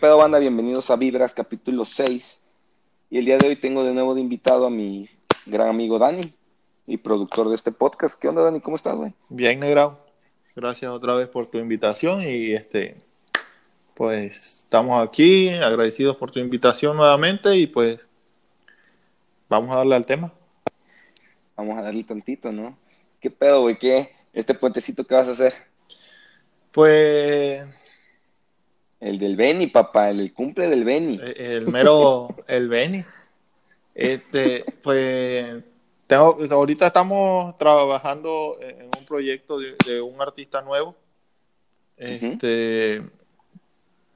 ¿Qué pedo, banda? Bienvenidos a Vibras, capítulo 6. Y el día de hoy tengo de nuevo de invitado a mi gran amigo Dani y productor de este podcast. ¿Qué onda, Dani? ¿Cómo estás, güey? Bien, Negrao. Gracias otra vez por tu invitación y este, pues estamos aquí agradecidos por tu invitación nuevamente y pues vamos a darle al tema. Vamos a darle tantito, ¿no? ¿Qué pedo, güey? ¿Qué? ¿Este puentecito qué vas a hacer? Pues El del Beni, papá, el, el cumple del Beni. el mero, el Beni. Este, pues tengo, ahorita estamos trabajando en un proyecto de, de un artista nuevo. Este,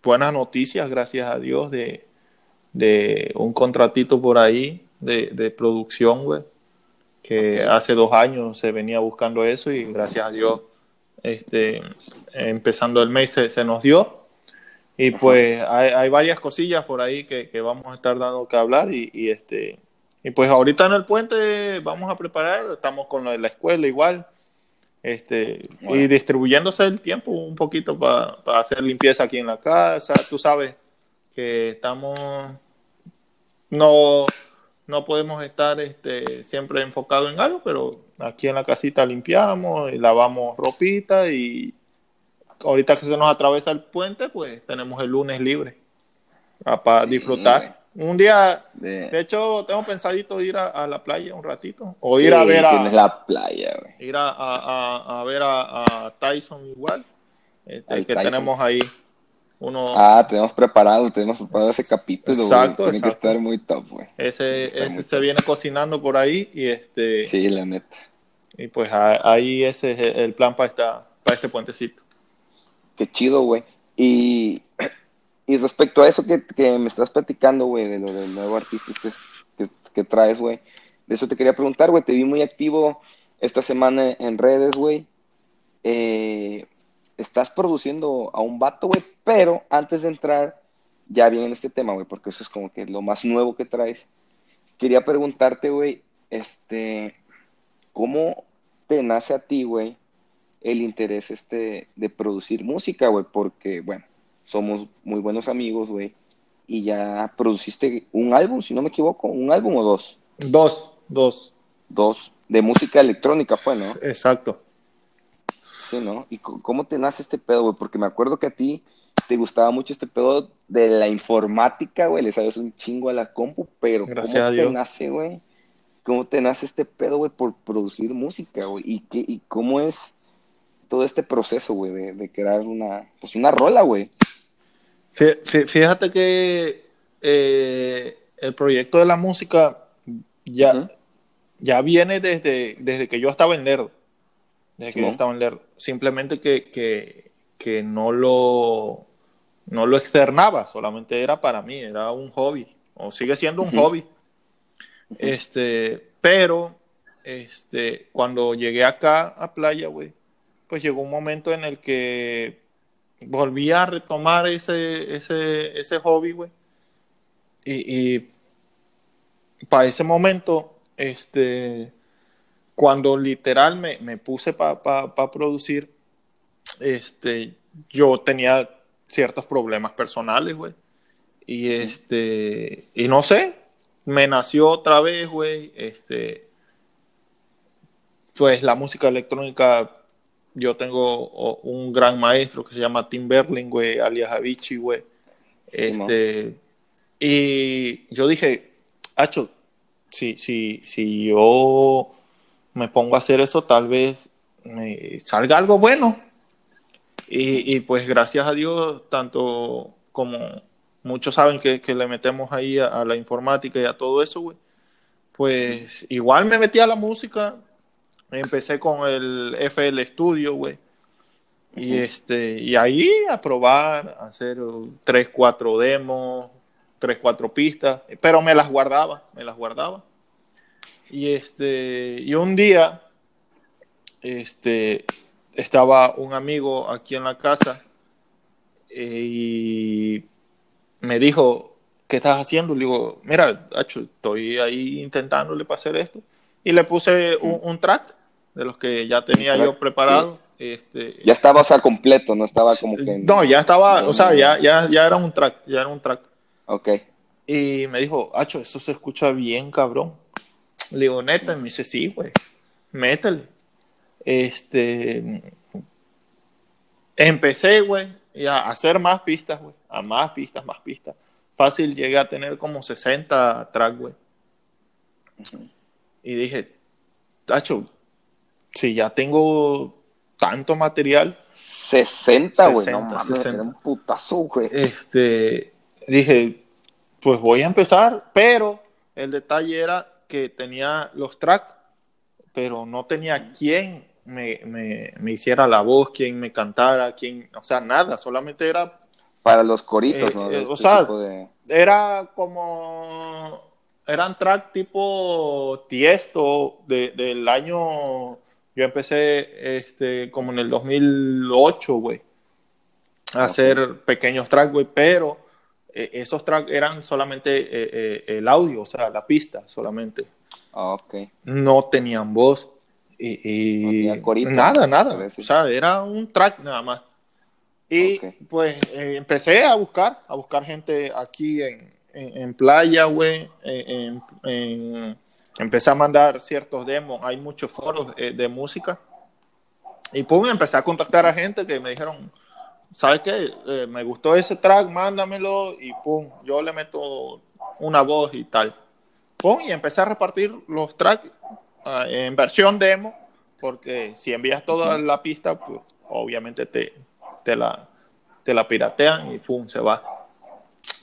buenas noticias, gracias a Dios, de, de un contratito por ahí de, de producción, güey, que hace dos años se venía buscando eso y gracias a Dios, este, empezando el mes se, se nos dio. Y pues hay, hay varias cosillas por ahí que, que vamos a estar dando que hablar y, y, este y pues ahorita en el puente vamos a preparar, estamos con lo de la escuela igual, este Bueno. y distribuyéndose el tiempo un poquito para hacer limpieza aquí en la casa, tú sabes que estamos no no podemos estar este siempre enfocados en algo, pero aquí en la casita limpiamos y lavamos ropita y ahorita que se nos atraviesa el puente, pues tenemos el lunes libre para Sí, disfrutar. Un día, De- de hecho, tengo pensadito ir a, a la playa un ratito o ir a ver a, la playa, güey. ir a, a- a- ver a, Tyson igual, este, Al que Tyson. tenemos ahí uno, Ah, tenemos preparado, tenemos preparado ese capítulo, güey. Exacto, Tiene que estar muy top, güey. ese, ese se viene cocinando por ahí y este Sí, la neta. y pues ahí ese es el plan para esta para este puentecito. Qué chido, güey. Y, y respecto a eso que, que me estás platicando, güey, de lo del nuevo artista que, que, traes, güey, de eso te quería preguntar, güey. Te vi muy activo esta semana en redes, güey. Eh, estás produciendo a un vato, güey, pero antes de entrar ya bien en este tema, güey, porque eso es como que lo más nuevo que traes. Quería preguntarte, güey, este, ¿cómo te nace a ti, güey, el interés este de producir música, güey? Porque, bueno, somos muy buenos amigos, güey, y ya produciste un álbum, si no me equivoco, un álbum o dos, Dos, dos, dos, de música electrónica, pues, ¿no? exacto. Sí, ¿no? ¿Y cómo te nace este pedo, güey? Porque me acuerdo que a ti te gustaba mucho este pedo de la informática, güey, le sabes un chingo a la compu, pero Gracias ¿cómo a te Dios. nace, güey? ¿Cómo te nace este pedo, güey, por producir música, güey? ¿Y, qué, ¿Y cómo es todo este proceso, güey, de, de crear una, pues una rola, güey? Fí- fí- Fíjate que eh, el proyecto de la música ya, ya viene desde, desde que yo estaba en Lerdo. Desde que yo estaba en Lerdo. Simplemente que, que, que no lo no lo externaba, solamente era para mí, era un hobby, o sigue siendo un hobby. Este, pero este, cuando llegué acá a Playa, güey, pues llegó un momento en el que volví a retomar ese, ese, ese hobby, güey. Y, y para ese momento, este, cuando literal me, me puse para producir, este, yo tenía ciertos problemas personales, güey. Y este, y no sé, me nació otra vez, güey, este, pues la música electrónica, yo tengo un gran maestro que se llama Tim Berling, güey, alias Avicii, güey. Este, y yo dije, Hacho, si, si, si yo me pongo a hacer eso, tal vez me salga algo bueno. Y, y pues gracias a Dios, tanto como muchos saben que, que le metemos ahí a, a la informática y a todo eso, güey, pues igual me metí a la música, empecé con el FL Studio, güey. Y este, y ahí a probar, a hacer tres, cuatro demos, tres, cuatro pistas, pero me las guardaba, me las guardaba. Y este, y un día, este, estaba un amigo aquí en la casa eh, y me dijo, ¿qué estás haciendo? Le digo, mira, Acho, estoy ahí intentándole para hacer esto. Y le puse un, un track de los que ya tenía yo preparado. Este, ya estaba, o sea, completo, no estaba como que... No, ya estaba, o sea, ya, ya, ya era un track, ya era un track. Ok. Y me dijo, Acho, eso se escucha bien, cabrón. Le digo, neta, y me dice, sí, güey, métele. Este, empecé, güey, a hacer más pistas, güey, a más pistas, más pistas. Fácil, llegué a tener como 60 tracks, güey. Y dije, Tacho, si ya tengo tanto material. 60, güey, no mames, un putazo, güey. Este, dije, pues voy a empezar, pero el detalle era que tenía los tracks, pero no tenía quien me, me, me, hiciera la voz, quien me cantara, quien, o sea, nada, solamente era... Para los coritos, eh, ¿no? eh, Este o sea, tipo de- era como, eran track tipo Tiesto de, del año, yo empecé este, como en el 2008, güey, a hacer pequeños tracks, güey, pero eh, esos tracks eran solamente eh, eh, el audio, o sea, la pista solamente Ah, ok. no tenían voz y, y corito, nada, nada. O sea, era un track nada más. Y pues eh, empecé a buscar, a buscar gente aquí en, en, en playa, güey. En- empecé a mandar ciertos demos. Hay muchos foros eh, de música. Y pum, empecé a contactar a gente que me dijeron, ¿sabes qué? Eh, me gustó ese track, mándamelo. Y pum, yo le meto una voz y tal. Pum, y empecé a repartir los tracks ah, en versión demo, porque si envías toda la pista, pues obviamente te, te, la, te la piratean y pum, se va.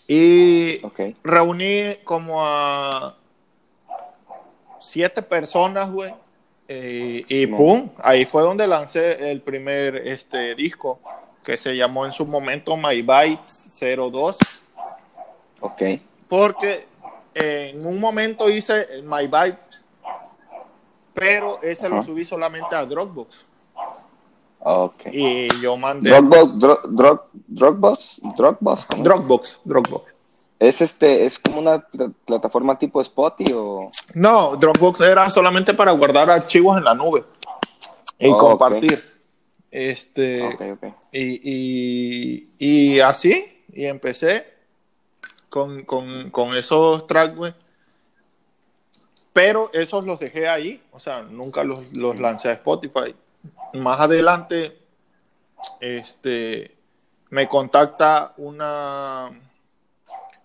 Y reuní como a siete personas, güey. eh, y pum, ahí fue donde lancé el primer este, disco, que se llamó en su momento My Vibes 02. Ok. Porque eh, en un momento hice My Vibes, pero ese lo subí solamente a Dropbox. Ok. Y yo mandé. Dropbox, Dro- Dro- Dropbox, Dropbox, ¿cómo? Dropbox, Dropbox. ¿Es este, es como una pl- plataforma tipo Spotify o? No, Dropbox era solamente para guardar archivos en la nube y Oh, compartir. Este, y, y, y así, y empecé con, con, con esos tracks. Pero esos los dejé ahí, o sea, nunca los, los lancé a Spotify. Más adelante, este, me contacta una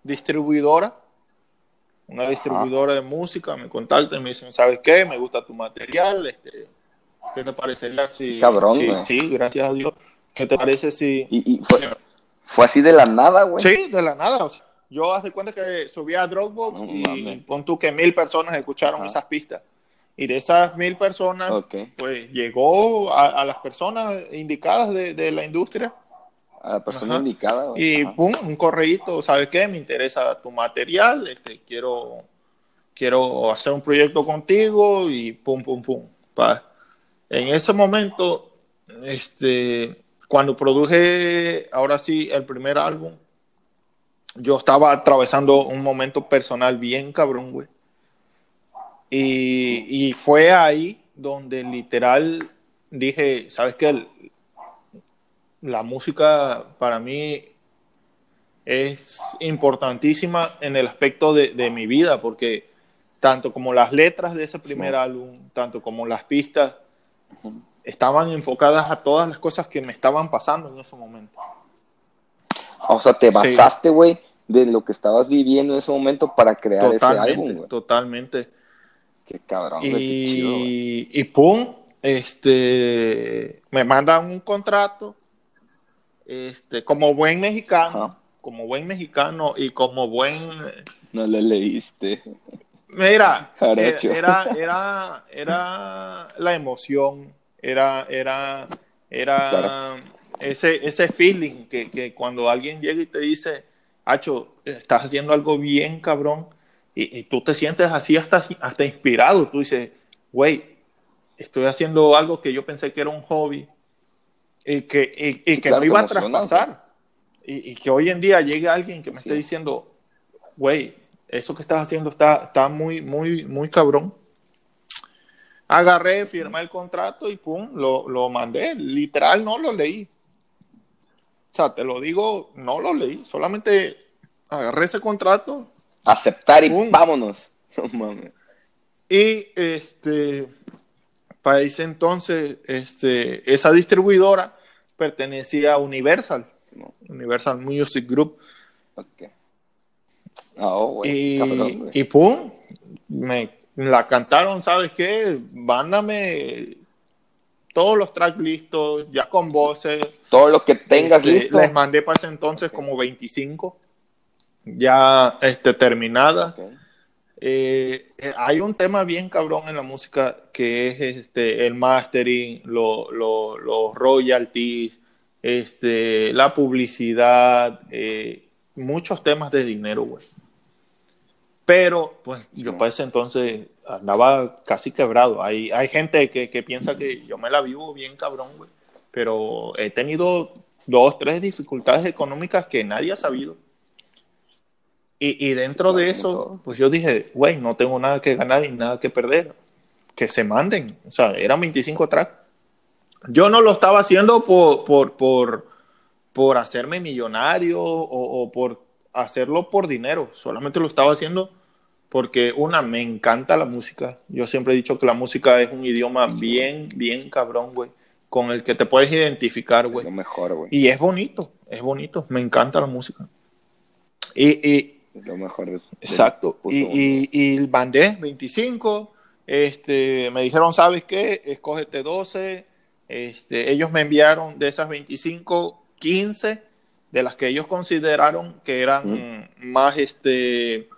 distribuidora, una distribuidora de música, me contacta y me dicen, ¿sabes qué? Me gusta tu material, este, ¿qué te parecería si... Cabrón, si- sí, gracias a Dios. ¿Qué te parece si... Y, y fue, fue así de la nada, güey. Sí, de la nada. o sea, yo hace cuenta que subí a Dropbox y pon tú que mil personas escucharon Ajá. esas pistas. Y de esas mil personas, pues llegó a, a las personas indicadas de, de la industria A la persona Ajá. indicada, y Ajá. pum, un correíto, ¿sabes qué? Me interesa tu material, este, quiero, quiero hacer un proyecto contigo y pum, pum, pum. Pa. En ese momento, este, cuando produje, ahora sí, el primer álbum, yo estaba atravesando un momento personal bien cabrón, güey. Y, y fue ahí donde literal dije, ¿sabes qué? La música para mí es importantísima en el aspecto de, de mi vida, porque tanto como las letras de ese primer Sí. álbum, tanto como las pistas, estaban enfocadas a todas las cosas que me estaban pasando en ese momento. O sea, te basaste, güey, de lo que estabas viviendo en ese momento para crear ese álbum, Totalmente, totalmente. Qué cabrón, qué chido. Y, y pum, este, me mandan un contrato, este, como buen mexicano, Ajá. como buen mexicano y como buen, No lo leíste. mira, era, era, era, era la emoción, era, era, era Claro. ese, ese feeling que, que cuando alguien llega y te dice, Hacho, estás haciendo algo bien cabrón, y, y tú te sientes así hasta, hasta inspirado, tú dices, güey, estoy haciendo algo que yo pensé que era un hobby y que, y, y que Claro no iba a traspasar. Y, y que hoy en día llegue alguien que me Sí. esté diciendo, güey, eso que estás haciendo está, está muy, muy, muy cabrón. Agarré, firmé el contrato y pum, lo, lo mandé. Literal, no lo leí. O sea, te lo digo, no lo leí. Solamente agarré ese contrato. Aceptar y vámonos. No mames. Y este, para ese entonces, este, esa distribuidora pertenecía a Universal, Universal Music Group. Okay. Oh, y, pum, me la cantaron, ¿sabes qué? Mándame todos los tracks listos, ya con voces. Todo lo que tengas este, listo. Les mandé para ese entonces como 25, ya este, terminada. Eh, eh, hay un tema bien cabrón en la música que es este, el mastering, los royalties, este, la publicidad, eh, muchos temas de dinero, güey. Pero, pues, yo para ese entonces andaba casi quebrado. Hay, hay gente que, que piensa que yo me la vivo bien cabrón, güey. Pero he tenido dos, tres dificultades económicas que nadie ha sabido. Y, y dentro de eso, pues yo dije, güey, no tengo nada que ganar y nada que perder. Que se manden. O sea, eran 25 tracks. Yo no lo estaba haciendo por, por, por, por hacerme millonario o, o por hacerlo por dinero. Solamente lo estaba haciendo porque una, me encanta la música. Yo siempre he dicho que la música es un idioma bien, bien cabrón, güey, con el que te puedes identificar, güey. lo mejor, güey. Y es bonito, es bonito, me encanta la música. Y, y lo mejor de, Exacto. Y, y, y, mandé 25. Este, me dijeron, ¿sabes qué? Escógete 12. Este, ellos me enviaron de esas 25, 15 de las que ellos consideraron que eran más, este,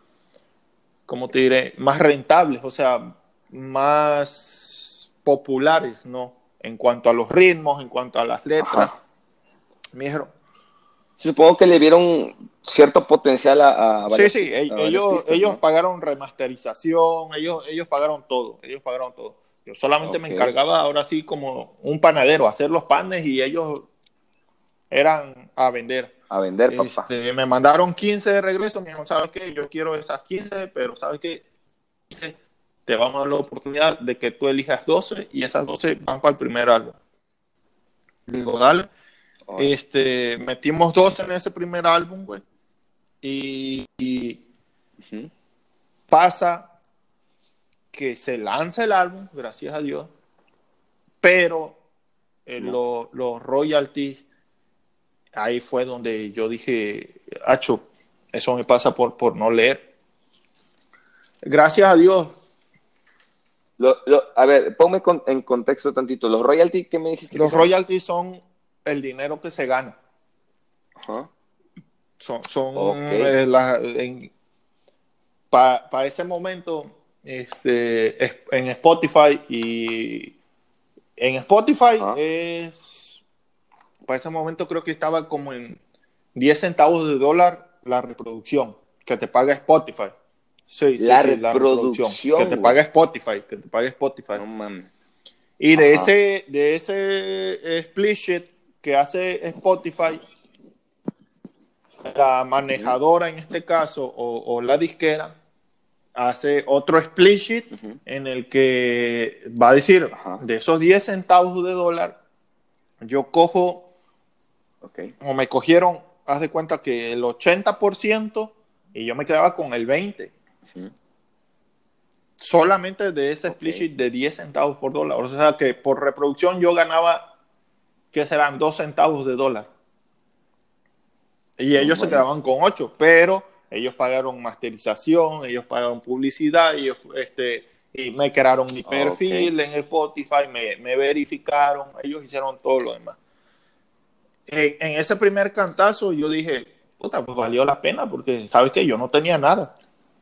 ¿cómo te diré? Más rentables, o sea, más populares, ¿no? En cuanto a los ritmos, en cuanto a las letras. Me dijeron, Supongo que le vieron cierto potencial a, a Sí, sí, ellos, ellos pagaron remasterización, ellos, ellos pagaron todo, ellos pagaron todo. Yo solamente me encargaba ahora sí como un panadero, hacer los panes y ellos eran a vender. A vender, papá. Este, me mandaron 15 de regreso, me dijeron, ¿sabes qué? Yo quiero esas 15, pero ¿sabes qué? Te vamos a dar la oportunidad de que tú elijas 12 y esas 12 van para el primer álbum. Digo, dale. Este, metimos dos en ese primer álbum, güey. Y, pasa que se lanza el álbum, gracias a Dios, pero eh, los royalties, ahí fue donde yo dije, Hacho, eso me pasa por, por no leer. Gracias a Dios. a ver, ponme en contexto tantito. ¿Los royalties qué me dijiste? Los royalties son el dinero que se gana. Son, son eh, para ese momento, este, en Spotify y en Spotify es, para ese momento creo que estaba como en 10 centavos de dólar la reproducción que te paga Spotify. Sí, sí, la, reproducción, que te paga Spotify, que te paga Spotify. Y de ese, de ese split sheet que hace Spotify, la manejadora en este caso, o, la disquera, hace otro split sheet en el que va a decir, de esos 10 centavos de dólar, yo cojo, o me cogieron, haz de cuenta que el 80% y yo me quedaba con el 20%. Solamente de ese split sheet de 10 centavos por dólar. O sea que por reproducción yo ganaba que serán dos centavos de dólar. Y ellos se quedaban con ocho, pero ellos pagaron masterización, ellos pagaron publicidad, ellos este, y me crearon mi perfil en Spotify, me, me, verificaron, ellos hicieron todo lo demás. En, ese primer cantazo yo dije, puta, pues valió la pena, porque sabes que yo no tenía nada.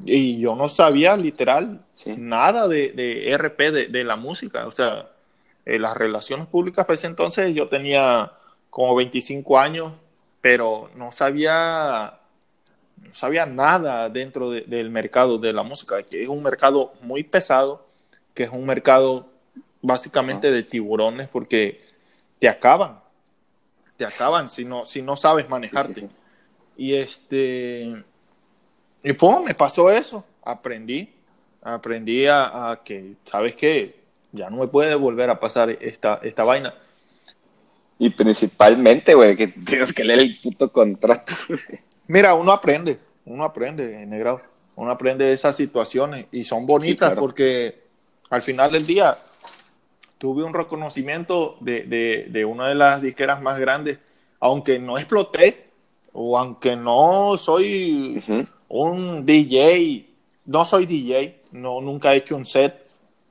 Y yo no sabía literal nada de, de RP, de, de, la música. O sea, eh, las relaciones públicas, pues entonces yo tenía como 25 años, pero no sabía, no sabía nada dentro del mercado de la música, que es un mercado muy pesado, que es un mercado básicamente de tiburones, porque te acaban, te acaban si no, si no sabes manejarte. Y este, y pues me pasó eso, aprendí, aprendí a, a que, ¿sabes qué? Ya no me puede volver a pasar esta, esta vaina. Y principalmente, güey, que tienes que leer el puto contrato. Mira, uno aprende, uno aprende, negro. Uno aprende esas situaciones y son bonitas porque al final del día tuve un reconocimiento de, de, una de las disqueras más grandes, aunque no exploté o aunque no soy un DJ, no soy DJ, no, nunca he hecho un set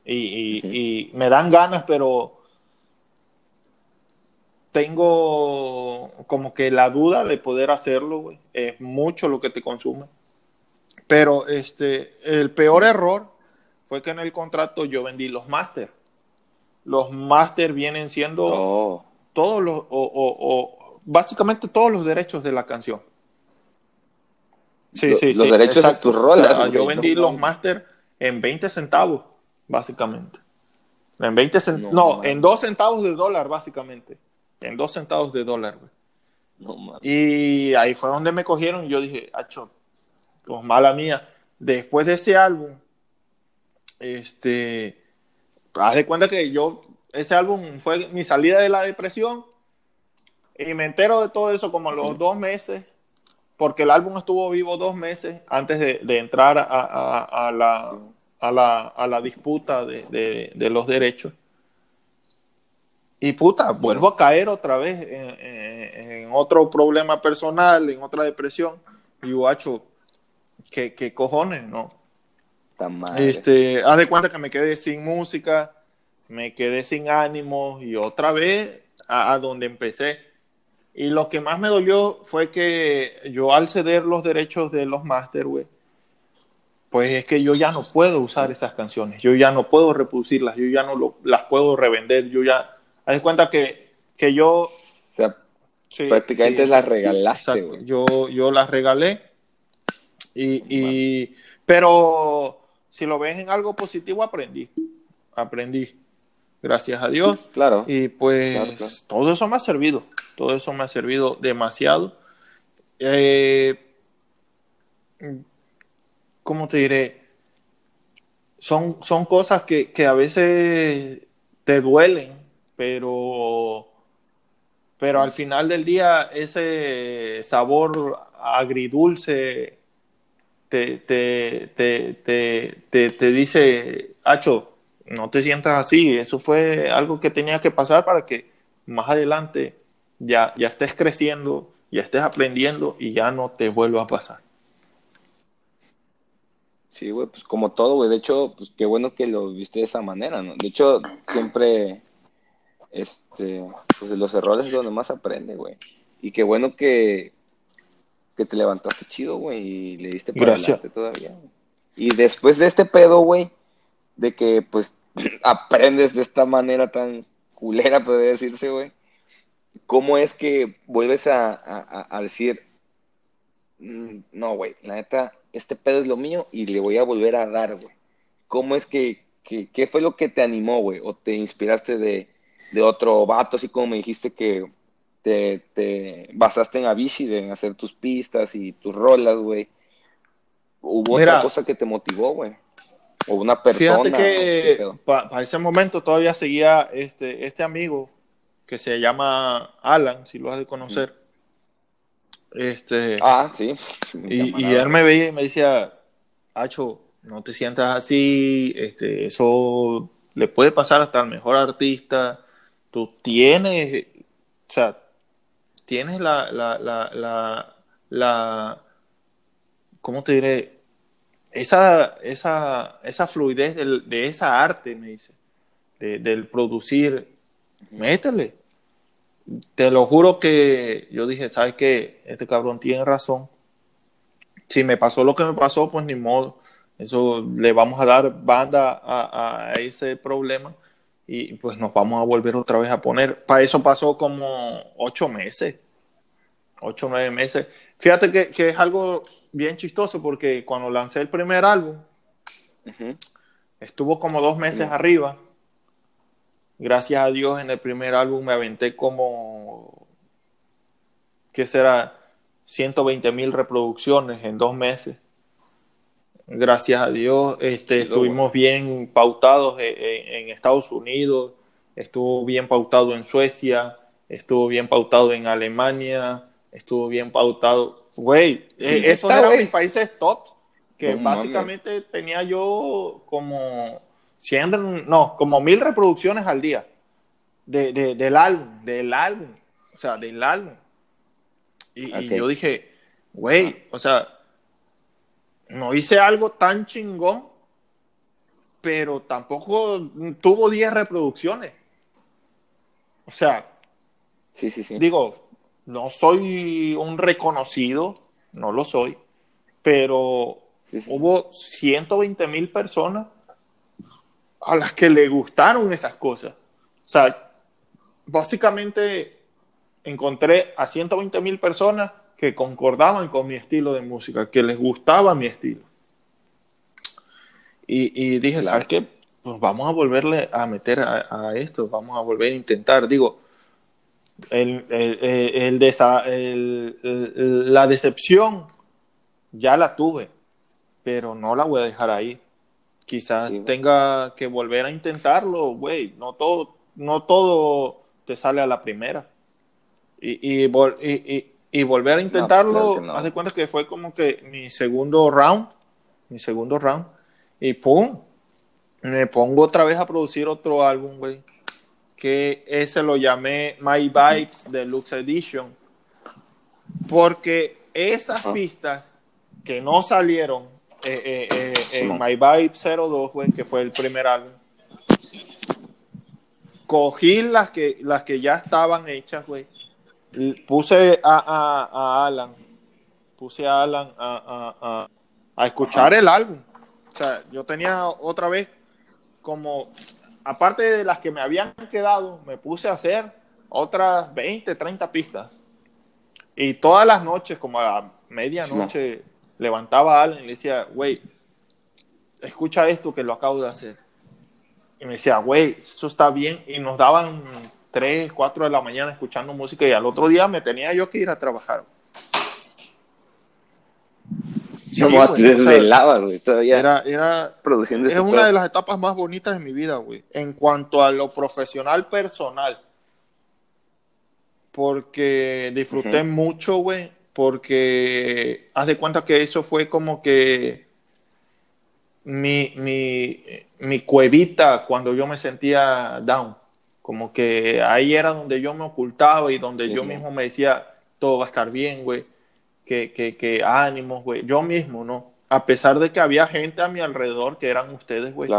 y, me dan ganas, pero tengo como que la duda de poder hacerlo, güey. Es mucho lo que te consume. Pero este, el peor error fue que en el contrato yo vendí los máster. Los máster vienen siendo oh. todos los, o, básicamente todos los derechos de la canción. Sí, sí, los derechos de tu rola. yo vendí los máster en 20 centavos, básicamente. En 20 centavos, no, en 2 centavos de dólar, básicamente. En 2 centavos de dólar, y ahí fue donde me cogieron y yo dije, acho, pues mala mía. Después de ese álbum, este, haz de cuenta que yo, ese álbum fue mi salida de la depresión y me entero de todo eso como a los dos meses, porque el álbum estuvo vivo dos meses antes de, entrar a, la, a, la, disputa de, los derechos. Y puta, vuelvo a caer otra vez en, otro problema personal, en otra depresión. Y guacho, ¿qué, cojones, no? Este, haz de cuenta que me quedé sin música, me quedé sin ánimo y otra vez a, donde empecé. Y lo que más me dolió fue que yo al ceder los derechos de los Master, güey, pues es que yo ya no puedo usar esas canciones, yo ya no puedo reproducirlas, yo ya no las puedo revender, yo ya, haz cuenta que, que yo... prácticamente las regalaste, Yo, yo las regalé y, y, pero si lo ves en algo positivo, aprendí. Aprendí. Gracias a Dios. Claro. Y pues todo eso me ha servido. Todo eso me ha servido demasiado. Eh, ¿Cómo te diré? Son, son cosas que, que a veces te duelen, pero, pero al final del día ese sabor agridulce te, te, te, te, te dice, Hacho, no te sientas así, eso fue algo que tenía que pasar para que más adelante ya, ya estés creciendo, ya estés aprendiendo y ya no te vuelva a pasar. Sí, güey, pues como todo, güey. De hecho, pues qué bueno que lo viste de esa manera, ¿no? De hecho, siempre, este, pues de los errores es donde más aprende, güey. Y qué bueno que, que te levantaste chido, güey, y le diste para Gracias. todavía. Y después de este pedo, güey, de que pues aprendes de esta manera tan culera, puede decirse, güey, ¿cómo es que vuelves a, decir, mm, no, güey, la neta, este pedo es lo mío y le voy a volver a dar, güey? ¿Cómo es que, que, qué fue lo que te animó, güey? ¿O te inspiraste de, de otro vato, así como me dijiste que te, basaste en Avicii, en hacer tus pistas y tus rolas, güey. ¿Hubo otra cosa que te motivó, güey? O una persona. Fíjate que para ese momento todavía seguía este, este amigo que se llama Alan, si lo has de conocer. Este, ah, sí. Y, y, él me veía y me decía, Hacho, no te sientas así, este, eso le puede pasar hasta al mejor artista. Tú tienes, o sea, tienes la, la, la, la, la ¿cómo te diré? Esa, esa, esa fluidez de esa arte, me dice, del producir, métele. Te lo juro que yo dije, ¿sabes qué? Este cabrón tiene razón. Si me pasó lo que me pasó, pues ni modo. Eso le vamos a dar banda a, a ese problema y pues nos vamos a volver otra vez a poner. Para eso pasó como ocho meses, ocho o nueve meses. Fíjate que, es algo bien chistoso porque cuando lancé el primer álbum, estuvo como dos meses arriba. Gracias a Dios en el primer álbum me aventé como, ¿qué será? 120 mil reproducciones en dos meses. Gracias a Dios, este, estuvimos bien pautados en, Estados Unidos, estuvo bien pautado en Suecia, estuvo bien pautado en Alemania, estuvo bien pautado. Güey, eh, esos eran mis países top, que básicamente tenía yo como 100, no, como mil reproducciones al día de, del álbum, del álbum, o sea, del álbum. Y, yo dije, güey, o sea, no hice algo tan chingón, pero tampoco tuvo 10 reproducciones. O sea, sí, sí, sí. digo, no soy un reconocido, no lo soy, pero hubo 120 mil personas a las que le gustaron esas cosas. O sea, básicamente encontré a 120 mil personas que concordaban con mi estilo de música, que les gustaba mi estilo. Y, dije, ¿sabes qué? Pues vamos a volverle a meter a, esto, vamos a volver a intentar. Digo, el, la decepción ya la tuve, pero no la voy a dejar ahí. Quizás tenga que volver a intentarlo, güey. No todo, no todo te sale a la primera. Y, y, y, y volver a intentarlo, haz de cuenta que fue como que mi segundo round, mi segundo round, y pum, me pongo otra vez a producir otro álbum, güey, que ese lo llamé My Vibes Deluxe Edition, porque esas pistas que no salieron eh, eh, eh, en My Vibes 02, güey, que fue el primer álbum, cogí las que, las que ya estaban hechas, güey, puse a, Alan, puse a Alan a, escuchar el álbum. O sea, yo tenía otra vez como, aparte de las que me habían quedado, me puse a hacer otras 20, 30 pistas. Y todas las noches, como a medianoche, levantaba a Alan y le decía, güey, escucha esto que lo acabo de hacer. Y me decía, güey, eso está bien. Y nos daban 3, 4 de la mañana escuchando música y al otro día me tenía yo que ir a trabajar. Como güey, todavía era, era produciendo Es una de las etapas más bonitas de mi vida, güey, en cuanto a lo profesional personal. Porque disfruté mucho, güey, porque haz de cuenta que eso fue como que mi, mi, mi cuevita cuando yo me sentía down. Como que ahí era donde yo me ocultaba y donde yo mismo me decía, todo va a estar bien, güey. Que, que, que ánimos, güey. Yo mismo, ¿no? A pesar de que había gente a mi alrededor que eran ustedes, güey.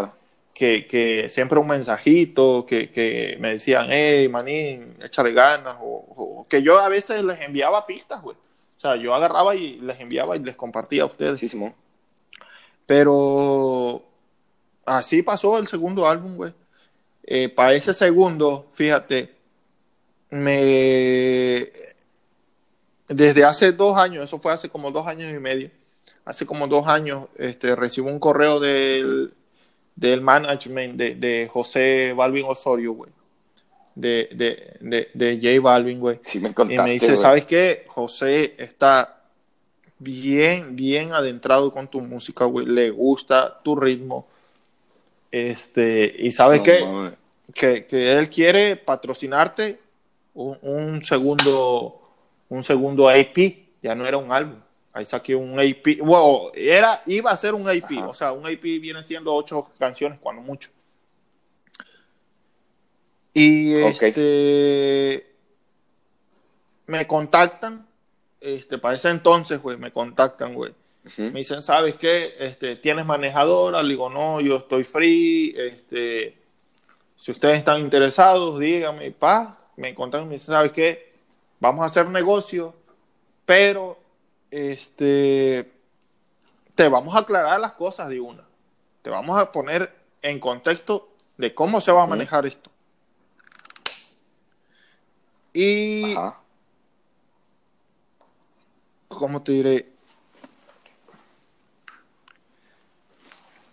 Que, que, siempre un mensajito, que, que, me decían, hey, manín, échale ganas. O, que yo a veces les enviaba pistas, güey. O sea, yo agarraba y les enviaba y les compartía a ustedes. Sí, Pero así pasó el segundo álbum, güey. Eh, para ese segundo, fíjate, me desde hace dos años, eso fue hace como dos años y medio, hace como dos años, este, recibo un correo del, del management de, de José Balvin Osorio, güey. De, de, de, J Balvin, güey. y me dice, ¿sabes qué? José está bien, bien adentrado con tu música, güey. Le gusta tu ritmo este, y sabes qué? Que, que, él quiere patrocinarte un, segundo un segundo AP, ya no era un álbum. Ahí saqué un AP, bueno, era, iba a ser un AP, o sea, un AP viene siendo ocho canciones, cuando mucho. Y este me contactan, este, para ese entonces, güey, me contactan, güey me dicen, ¿sabes qué? Este, ¿Tienes manejadora? Le digo, no, yo estoy free. Este, si ustedes están interesados, díganme, pa, me encontraron y me dicen, ¿sabes qué? Vamos a hacer negocio, pero este, te vamos a aclarar las cosas de una. Te vamos a poner en contexto de cómo se va a manejar esto. Y, ¿cómo te diré?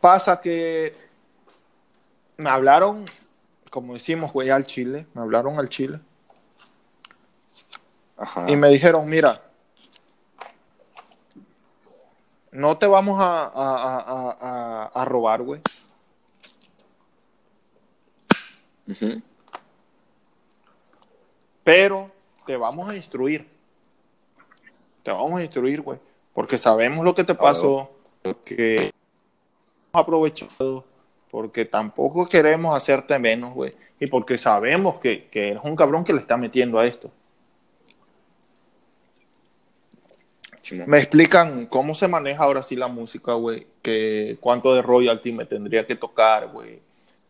Pasa que me hablaron, como decimos, güey, al Chile, me hablaron al Chile. Y me dijeron, mira, no te vamos a, a, a, a robar, güey. Pero te vamos a instruir. Te vamos a instruir, güey. Porque sabemos lo que te pasó, hemos aprovechado, porque tampoco queremos hacerte menos, güey. Y porque sabemos que, que eres un cabrón que le está metiendo a esto. Me explican cómo se maneja ahora sí la música, güey. Que cuánto de royalty me tendría que tocar, güey.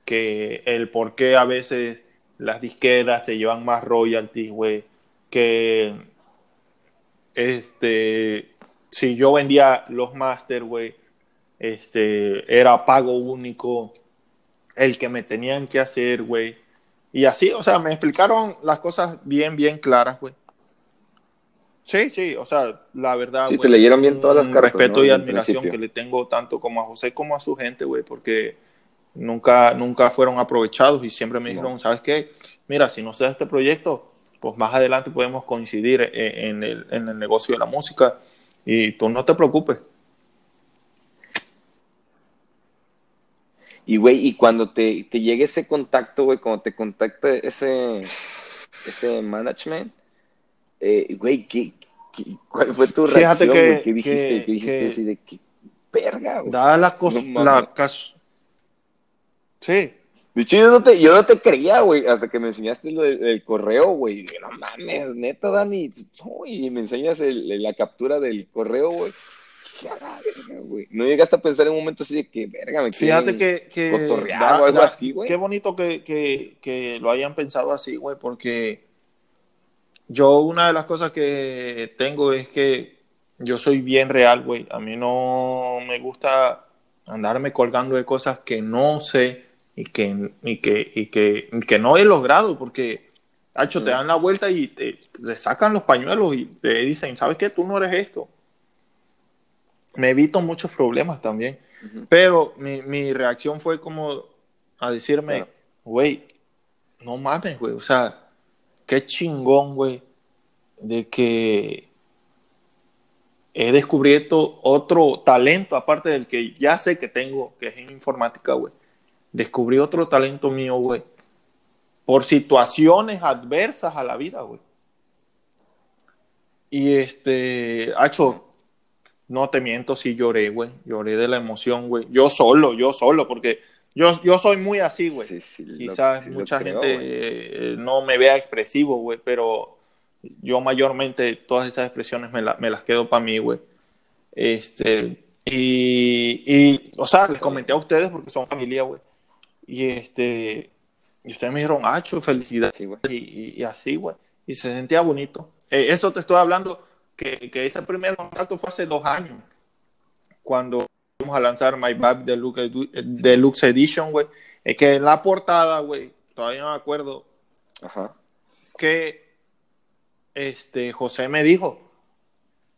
Que el por qué a veces las disqueras se llevan más royalties, güey. Que este, si yo vendía los master, güey, este, era pago único, el que me tenían que hacer, güey. Y así, o sea, me explicaron las cosas bien, bien claras, güey. Sí, sí, o sea, la verdad. Sí, te leyeron bien todas las cartas. Respeto y admiración que le tengo tanto como a José como a su gente, güey, porque nunca, nunca fueron aprovechados y siempre me dijeron, ¿sabes qué? Mira, si no se da este proyecto, pues más adelante podemos coincidir e, en el, en el negocio de la música y tú no te preocupes. Y, güey, y cuando te, te llegue ese contacto, güey, cuando te contacte ese, ese management, eh, güey, ¿qué, cuál fue tu reacción? Que, ¿Qué dijiste? ¿Qué dijiste así de qué verga, güey? Dada la cosa, la caso. Sí. De hecho, yo no te, yo no te creía, güey, hasta que me enseñaste lo del, correo, güey. No mames, neta, Dani. y me enseñas el, la captura del correo, güey. No llegaste a pensar en un momento así de que, verga, me Fíjate que, que o algo así, güey. Qué bonito que, que, que lo hayan pensado así, güey, porque yo una de las cosas que tengo es que yo soy bien real, güey. A mí no me gusta andarme colgando de cosas que no sé y que, y que, y que, que no he logrado, porque, hecho, te mm. dan la vuelta y te, sacan los pañuelos y te dicen, ¿sabes qué? Tú no eres esto. Me evito muchos problemas también. Pero mi, mi, reacción fue como a decirme, güey, no mames, güey. O sea, qué chingón, güey, de que he descubierto otro talento, aparte del que ya sé que tengo, que es en informática, güey. Descubrí otro talento mío, güey. Por situaciones adversas a la vida, güey. Y este, hecho, no te miento, sí lloré, güey. Lloré de la emoción, güey. Yo solo, yo solo, porque yo, yo soy muy así, güey. Quizás mucha gente eh, no me vea expresivo, güey, pero yo mayormente todas esas expresiones me, me las quedo para mí, güey. Este, y, y, o sea, les comenté a ustedes porque son familia, güey. Y este, y ustedes me dijeron, Acho, felicidad. y, y, así, güey. Y se sentía bonito. Eh, eso te estoy hablando, que, que ese primer contacto fue hace dos años, cuando a lanzar My Bad Deluxe, Edition, güey. Es que en la portada, güey, todavía no me acuerdo. Ajá. Que este José me dijo,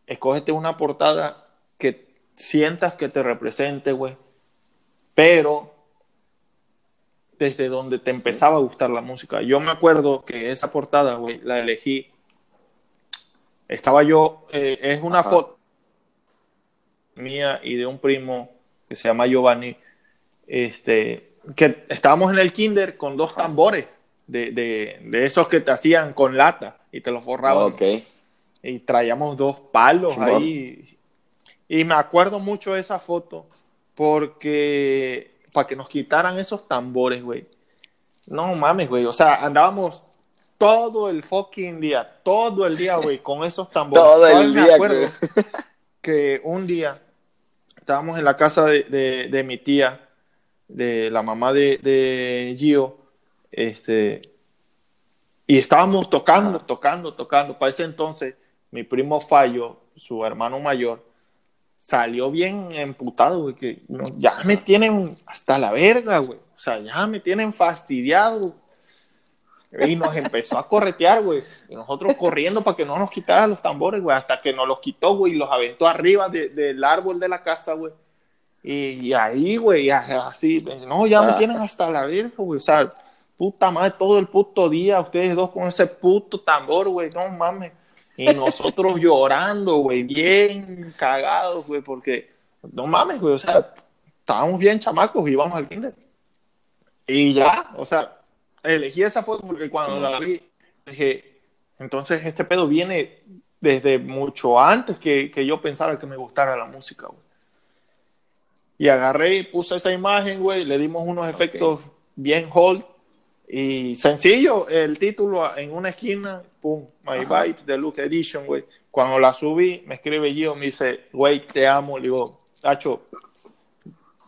escógete una portada que sientas que te represente, güey. Pero desde donde te empezaba a gustar la música. Yo me acuerdo que esa portada, güey, la elegí. Estaba yo, eh, es una foto mía y de un primo que se llama Giovanni, este, que estábamos en el kinder con dos tambores de, de, esos que te hacían con lata y te los forraban. Y traíamos dos palos ahí. Y me acuerdo mucho de esa foto porque para que nos quitaran esos tambores, güey. No mames, güey. O sea, andábamos todo el fucking día, todo el día, güey, con esos tambores. todo el día. Me acuerdo que un día estábamos en la casa de, mi tía, de la mamá de, de Gio, este, y estábamos tocando, tocando, tocando. Para ese entonces, mi primo Fallo, su hermano mayor, salió bien emputado, güey, que ya me tienen hasta la verga, güey. O sea, ya me tienen fastidiado. Y nos empezó a corretear, güey. Y nosotros corriendo para que no nos quitaran los tambores, güey. Hasta que nos los quitó, güey, y los aventó arriba del árbol de la casa, güey. Y, ahí, güey, así, no, ya me ah. tienen hasta la verga, güey. O sea, puta madre, todo el puto día, ustedes dos con ese puto tambor, güey, no mames. Y nosotros llorando, güey, bien cagados, güey, porque no mames, güey, o sea, estábamos bien chamacos, íbamos al kinder. Y ya, o sea, elegí esa foto porque cuando la vi, dije, entonces este pedo viene desde mucho antes que, que yo pensara que me gustara la música, güey. Y agarré y puse esa imagen, güey, le dimos unos efectos bien hold y sencillo, el título en una esquina, pum, My Vibes Deluxe Edition, güey. Cuando la subí, me escribe Gio, me dice, güey, te amo. Le digo, Tacho,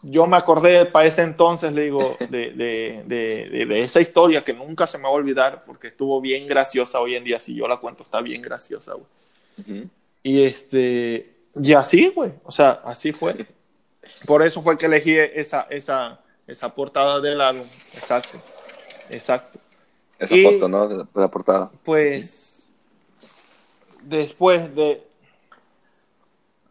yo me acordé para ese entonces, le digo, de, de, de, de, esa historia que nunca se me va a olvidar porque estuvo bien graciosa hoy en día. Si yo la cuento, está bien graciosa, güey. Y este, y así, güey, o sea, así fue. Por eso fue que elegí esa, esa, esa portada del álbum, exacto. Exacto. Esa foto, ¿no? La portada. Pues, después de...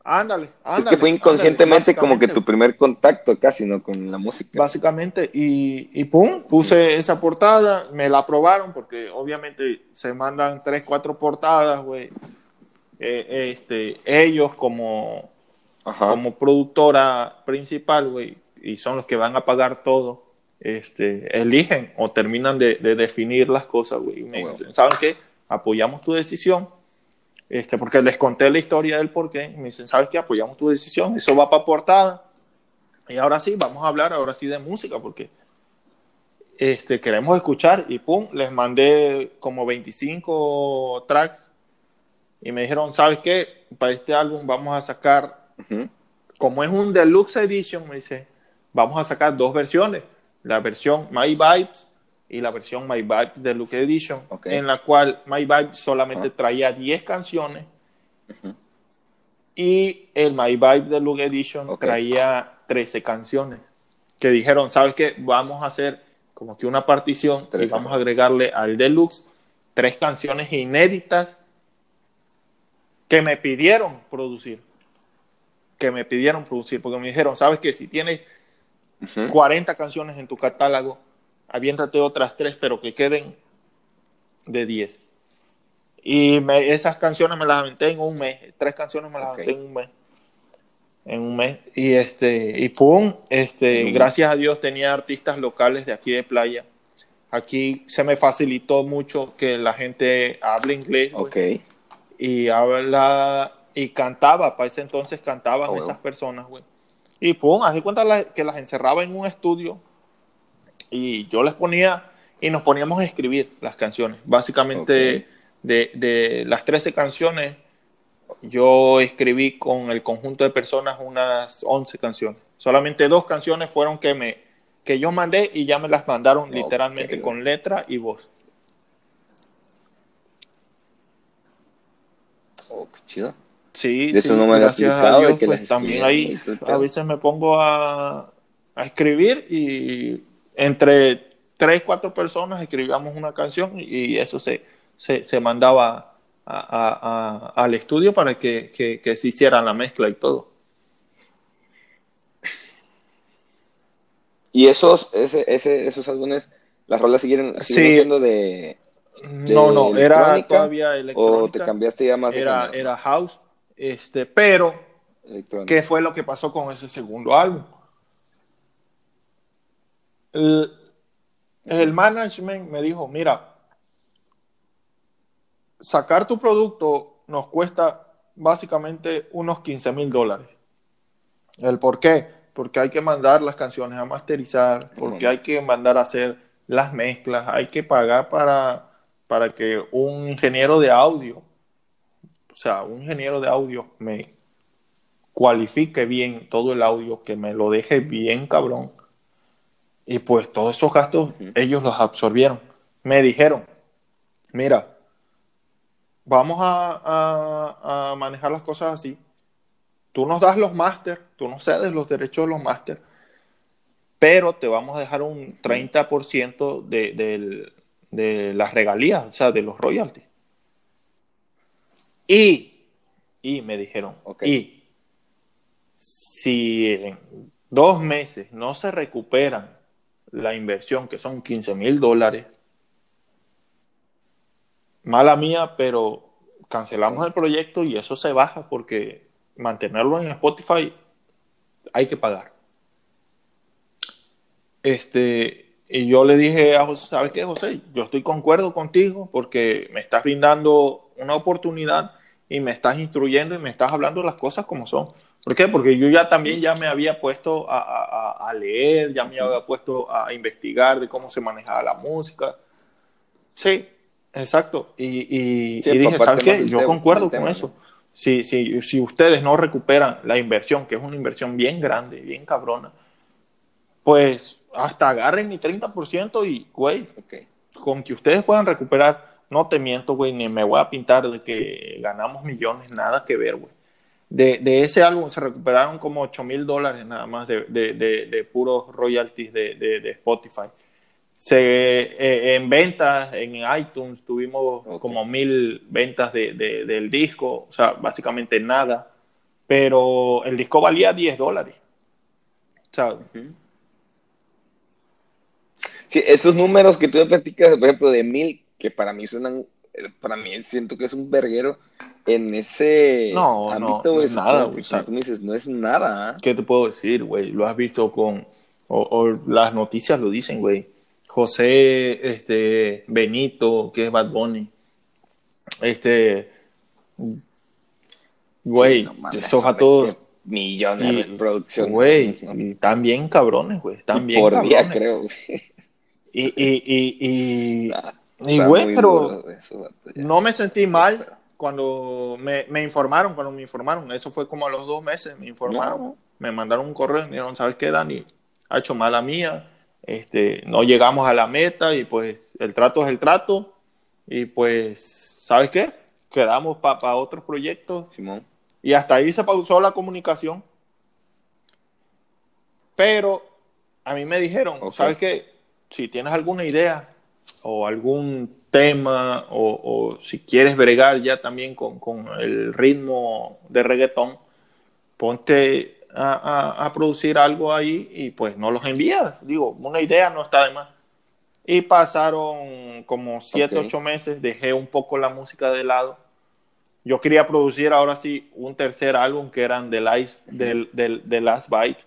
Ándale, ándale. Es que fue inconscientemente como que tu primer contacto casi, ¿no? Con la música. Básicamente, y, y pum, puse esa portada, me la aprobaron porque obviamente se mandan tres, cuatro portadas, güey. Eh, este, ellos como, como productora principal, güey, y son los que van a pagar todo este, eligen o terminan de, definir las cosas, güey. ¿saben qué? Apoyamos tu decisión. Este, porque les conté la historia del por qué. Me dicen, ¿sabes qué? Apoyamos tu decisión. Eso va para portada. Y ahora sí, vamos a hablar ahora sí de música, porque este, queremos escuchar. Y pum, les mandé como 25 tracks. Y me dijeron, ¿sabes qué? Para este álbum vamos a sacar, como es un deluxe edition, me dice, vamos a sacar dos versiones la versión My Vibes y la versión My Vibes de Luke Edition, en la cual My Vibes solamente traía 10 canciones y el My Vibes de Luke Edition traía 13 canciones. Que dijeron, ¿sabes qué? Vamos a hacer como que una partición y vamos a agregarle al Deluxe tres canciones inéditas que me pidieron producir. Que me pidieron producir, porque me dijeron, ¿sabes qué? Si tienes 40 canciones en tu catálogo, aviéntate otras tres, pero que queden de 10. Y esas canciones me las aventé en un mes, tres canciones me las aventé en un mes. En un mes. Y este, y pum, este, gracias a Dios tenía artistas locales de aquí de playa. Aquí se me facilitó mucho que la gente hable inglés. Y habla y cantaba, para ese entonces cantaban ah, esas personas, güey. Y pum, haz de cuenta que las encerraba en un estudio y yo les ponía y nos poníamos a escribir las canciones. Básicamente de, las 13 canciones, yo escribí con el conjunto de personas unas 11 canciones. Solamente dos canciones fueron que me que yo mandé y ya me las mandaron literalmente con letra y voz. Oh, qué chido. Sí, sí gracias a Dios, pues también ahí a veces me pongo a, escribir y entre tres, cuatro personas escribíamos una canción y eso se, se, mandaba al estudio para que, se hicieran la mezcla y todo. Y esos, ese, ese, esos álbumes, las rolas siguen, siendo de, No, no, era todavía electrónica. ¿O te cambiaste ya más? Era, era house este, pero, ¿qué fue lo que pasó con ese segundo álbum? El, management me dijo, mira, sacar tu producto nos cuesta básicamente unos 15 mil dólares. ¿El por qué? Porque hay que mandar las canciones a masterizar, porque hay que mandar a hacer las mezclas, hay que pagar para, para que un ingeniero de audio o sea, un ingeniero de audio me cualifique bien todo el audio, que me lo deje bien cabrón. Y pues todos esos gastos ellos los absorbieron. Me dijeron, mira, vamos a, manejar las cosas así. Tú nos das los máster, tú nos cedes los derechos de los máster, pero te vamos a dejar un 30% de, de las regalías, o sea, de los royalties. Y, y me dijeron, y si en dos meses no se recuperan la inversión, que son 15 mil dólares, mala mía, pero cancelamos el proyecto y eso se baja porque mantenerlo en Spotify hay que pagar. Este, y yo le dije a José, ¿sabes qué, José? Yo estoy concuerdo contigo porque me estás brindando una oportunidad y me estás instruyendo y me estás hablando las cosas como son. ¿Por qué? Porque yo ya también ya me había puesto a, leer, ya me había puesto a investigar de cómo se manejaba la música. Sí, exacto. Y, dije, ¿sabes qué? Yo concuerdo con eso. Si, si, si ustedes no recuperan la inversión, que es una inversión bien grande, bien cabrona, pues hasta agarren mi 30% y, güey, con que ustedes puedan recuperar, no te miento, güey, ni me voy a pintar de que ganamos millones, nada que ver, güey. De, de, ese álbum se recuperaron como 8 mil dólares nada más de, de, de puros royalties de, Spotify. Se, eh, en ventas, en iTunes, tuvimos como mil ventas del disco, o sea, básicamente nada. Pero el disco valía 10 dólares. Sea, Sí, esos números que tú me platicas, por ejemplo, de mil, que para mí suenan, para mí siento que es un verguero en ese no, ámbito, no, no es nada, güey. tú me dices, no es nada. ¿ah? ¿Qué te puedo decir, güey? Lo has visto con, o, las noticias lo dicen, güey. José, este, Benito, que es Bad Bunny, este, güey, sí, no, esos a todos millones de producción. Güey, están bien cabrones, güey, están bien por cabrones. día, creo, güey. Y, y, y, y, güey, pero no me sentí mal cuando me, me, informaron, cuando me informaron. Eso fue como a los dos meses, me informaron, me mandaron un correo y me dijeron, ¿sabes qué, Dani? Ha hecho mala mía, este, no llegamos a la meta y pues el trato es el trato y pues, ¿sabes qué? Quedamos para otros proyectos. Y hasta ahí se pausó la comunicación. Pero a mí me dijeron, ¿sabes qué? si tienes alguna idea o algún tema o, si quieres bregar ya también con, el ritmo de reggaetón, ponte a, producir algo ahí y pues no los envías. Digo, una idea no está de más. Y pasaron como siete, ocho meses, dejé un poco la música de lado. Yo quería producir ahora sí un tercer álbum que eran The, Last, del, del, Last Bite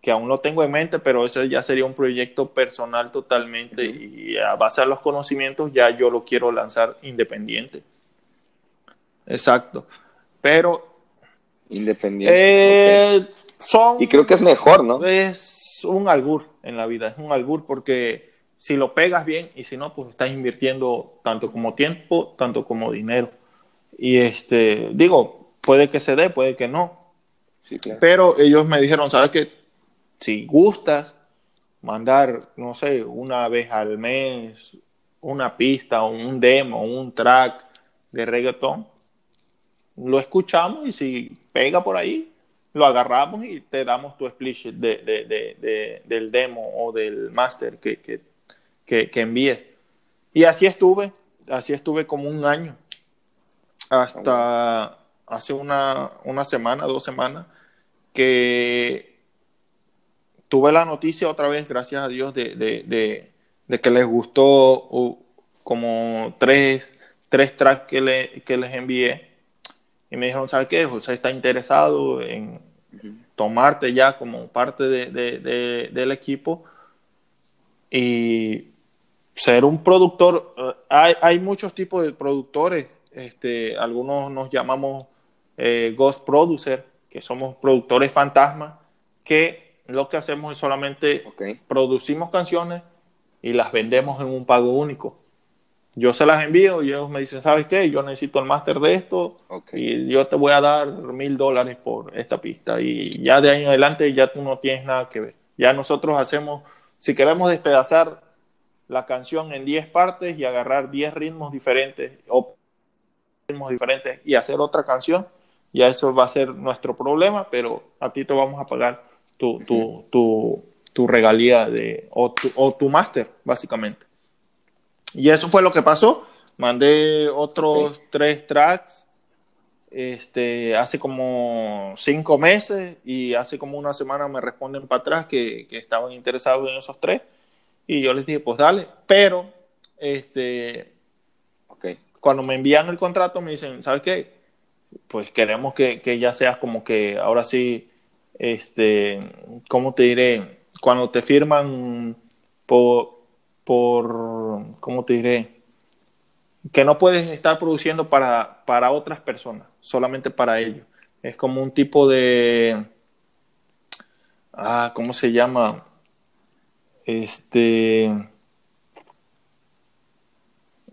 que aún lo tengo en mente, pero ese ya sería un proyecto personal totalmente y a base de los conocimientos ya yo lo quiero lanzar independiente. Exacto. Pero... Independiente. Eh, son, y creo que es mejor, ¿no? Es un albur en la vida, es un albur porque si lo pegas bien y si no, pues estás invirtiendo tanto como tiempo, tanto como dinero. Y este, digo, puede que se dé, puede que no. Sí, claro. Pero ellos me dijeron, ¿sabes qué? Si gustas mandar, no sé, una vez al mes una pista o un demo, un track de reggaetón, lo escuchamos y si pega por ahí, lo agarramos y te damos tu split de, del demo o del master que, que, que, envíe. Y así estuve, así estuve como un año, hasta hace una, una semana, dos semanas, que tuve la noticia otra vez, gracias a Dios, de, de, de, que les gustó como tres, tres tracks que, le, que les envié. Y me dijeron, ¿sabes qué? José está interesado en tomarte ya como parte de, del equipo y ser un productor. Eh, hay, hay, muchos tipos de productores. Este, algunos nos llamamos eh, Ghost Producer, que somos productores fantasmas, que lo que hacemos es solamente producimos canciones y las vendemos en un pago único. Yo se las envío y ellos me dicen, ¿sabes qué? Yo necesito el máster de esto y yo te voy a dar mil dólares por esta pista. Y ya de ahí en adelante ya tú no tienes nada que ver. Ya nosotros hacemos, si queremos despedazar la canción en 10 partes y agarrar 10 ritmos diferentes o ritmos diferentes y hacer otra canción, ya eso va a ser nuestro problema, pero a ti te vamos a pagar tu, tu, tu, tu regalía de, o tu, o tu máster, básicamente. Y eso fue lo que pasó. Mandé otros tres tracks este, hace como cinco meses y hace como una semana me responden para atrás que, que, estaban interesados en esos tres. Y yo les dije, pues dale. Pero, este, okay. cuando me envían el contrato me dicen, ¿sabes qué? Pues queremos que, que ya seas como que ahora sí este, ¿cómo te diré? Cuando te firman por, por ¿cómo te diré? Que no puedes estar produciendo para, para otras personas, solamente para ellos. Es como un tipo de, ah, ¿cómo se llama? Este,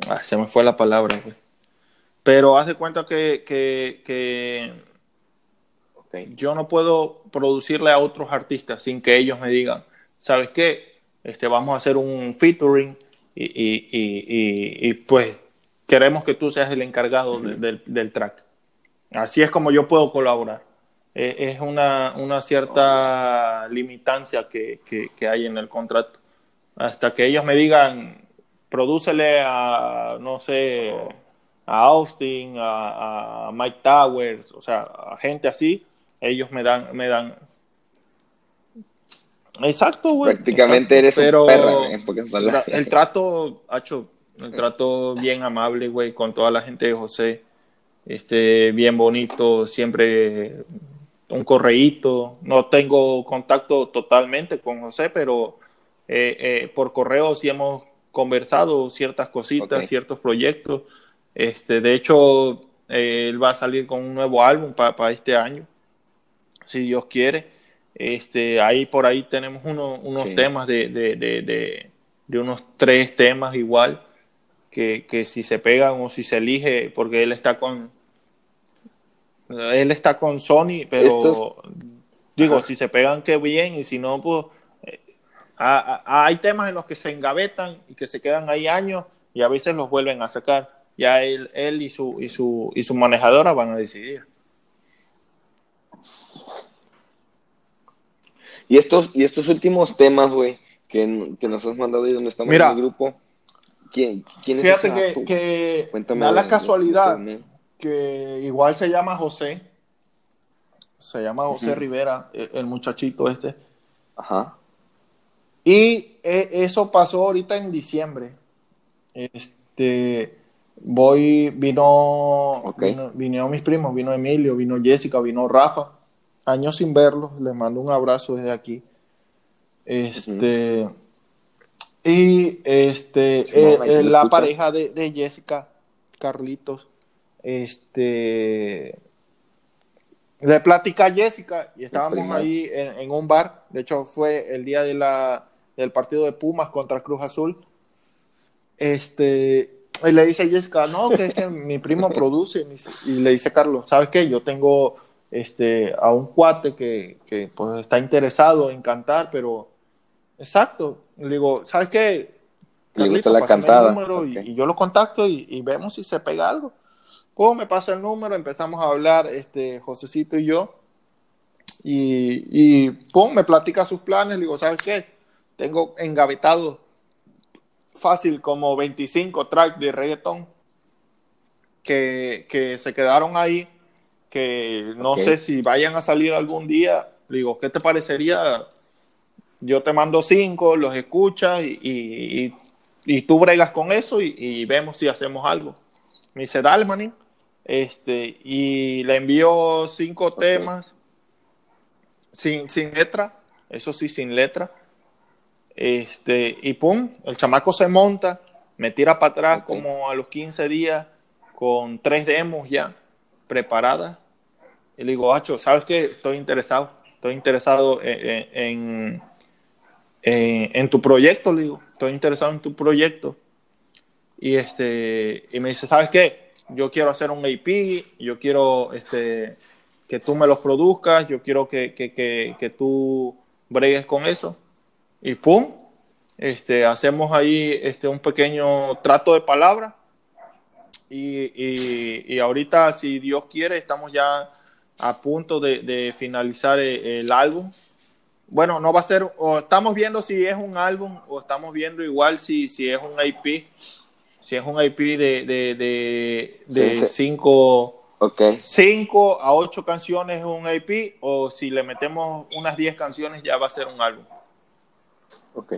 ah, se me fue la palabra, Pero haz de cuenta que, que, yo no puedo producirle a otros artistas sin que ellos me digan, ¿sabes qué? Este, vamos a hacer un featuring y, pues queremos que tú seas el encargado del track. Así es como yo puedo colaborar. E, es una, una cierta limitancia que, que, hay en el contrato. Hasta que ellos me digan, prodúcele a, no sé, a Austin, a, Mike Towers, o sea, a gente así, ellos me dan, me dan. Exacto, güey. Prácticamente eres pero un perro, El trato, hecho, el trato bien amable, güey, con toda la gente de José. Este, bien bonito, siempre un correíto. No tengo contacto totalmente con José, pero eh, eh, por correo sí hemos conversado ciertas cositas, ciertos proyectos. Este, de hecho, eh, él va a salir con un nuevo álbum para este año, si Dios quiere. Este, ahí por ahí tenemos unos temas de, de, de, de, unos tres temas igual, que, que si se pegan o si se elige, porque él está con, él está con Sony, pero digo, si se pegan, qué bien, y si no, pues eh, hay temas en los que se engavetan y que se quedan ahí años y a veces los vuelven a sacar. Ya él, él y, su, y, su, y su manejadora van a decidir. Y estos, y estos últimos temas, güey, que, nos has mandado y donde estamos en el grupo, ¿quién, quién es Fíjate que, que da la casualidad que igual se llama José. Se llama José Rivera, e, el muchachito este. Ajá. Y e, eso pasó ahorita en diciembre. Este, voy, vino, vinieron mis primos, vino Emilio, vino Jessica, vino Rafa. Años sin verlos, les mando un abrazo desde aquí. Este, y este, eh, eh, la pareja de, de Jessica, Carlitos, este, le platica a Jessica y estábamos ahí en, un bar. De hecho, fue el día de la, del partido de Pumas contra Cruz Azul. Este, y le dice a Jessica, no, que es que mi primo produce. Y le dice Carlos, ¿sabes qué? Yo tengo este, a un cuate que, que pues, está interesado en cantar, pero exacto. Le digo, ¿sabes qué? Le gusta la cantada. y, yo lo contacto y, vemos si se pega algo. ¿Cómo me pasa el número? Empezamos a hablar, este, Josecito y yo. Y, y pum, me platica sus planes. Le digo, ¿sabes qué? Tengo engavetado fácil como 25 tracks de reggaeton que, que se quedaron ahí, que no sé si vayan a salir algún día. Digo, ¿qué te parecería? Yo te mando cinco, los escuchas y, y, tú bregas con eso y, vemos si hacemos algo. Me dice, dale, manín. Este, y le envió cinco temas sin, sin letra, eso sí, sin letra. Este, y pum, el chamaco se monta, me tira para atrás como a los 15 días con tres demos ya preparadas. Y le digo, Hacho, ¿sabes qué? Estoy interesado, estoy interesado en, en, tu proyecto, le digo, estoy interesado en tu proyecto. Y, este, y me dice, ¿sabes qué? yo quiero hacer un AP, yo quiero este, que tú me los produzcas, yo quiero que, que, que, que tú bregues con eso. Y pum, este, hacemos ahí este, un pequeño trato de palabra. Y, y, y, ahorita, si Dios quiere, estamos ya a punto de, de finalizar el, el, álbum. Bueno, no va a ser, o estamos viendo si es un álbum o estamos viendo igual si, si es un IP si es un IP de, de, de, cinco, a ocho canciones es un IP, o si le metemos unas 10 canciones ya va a ser un álbum. Ok.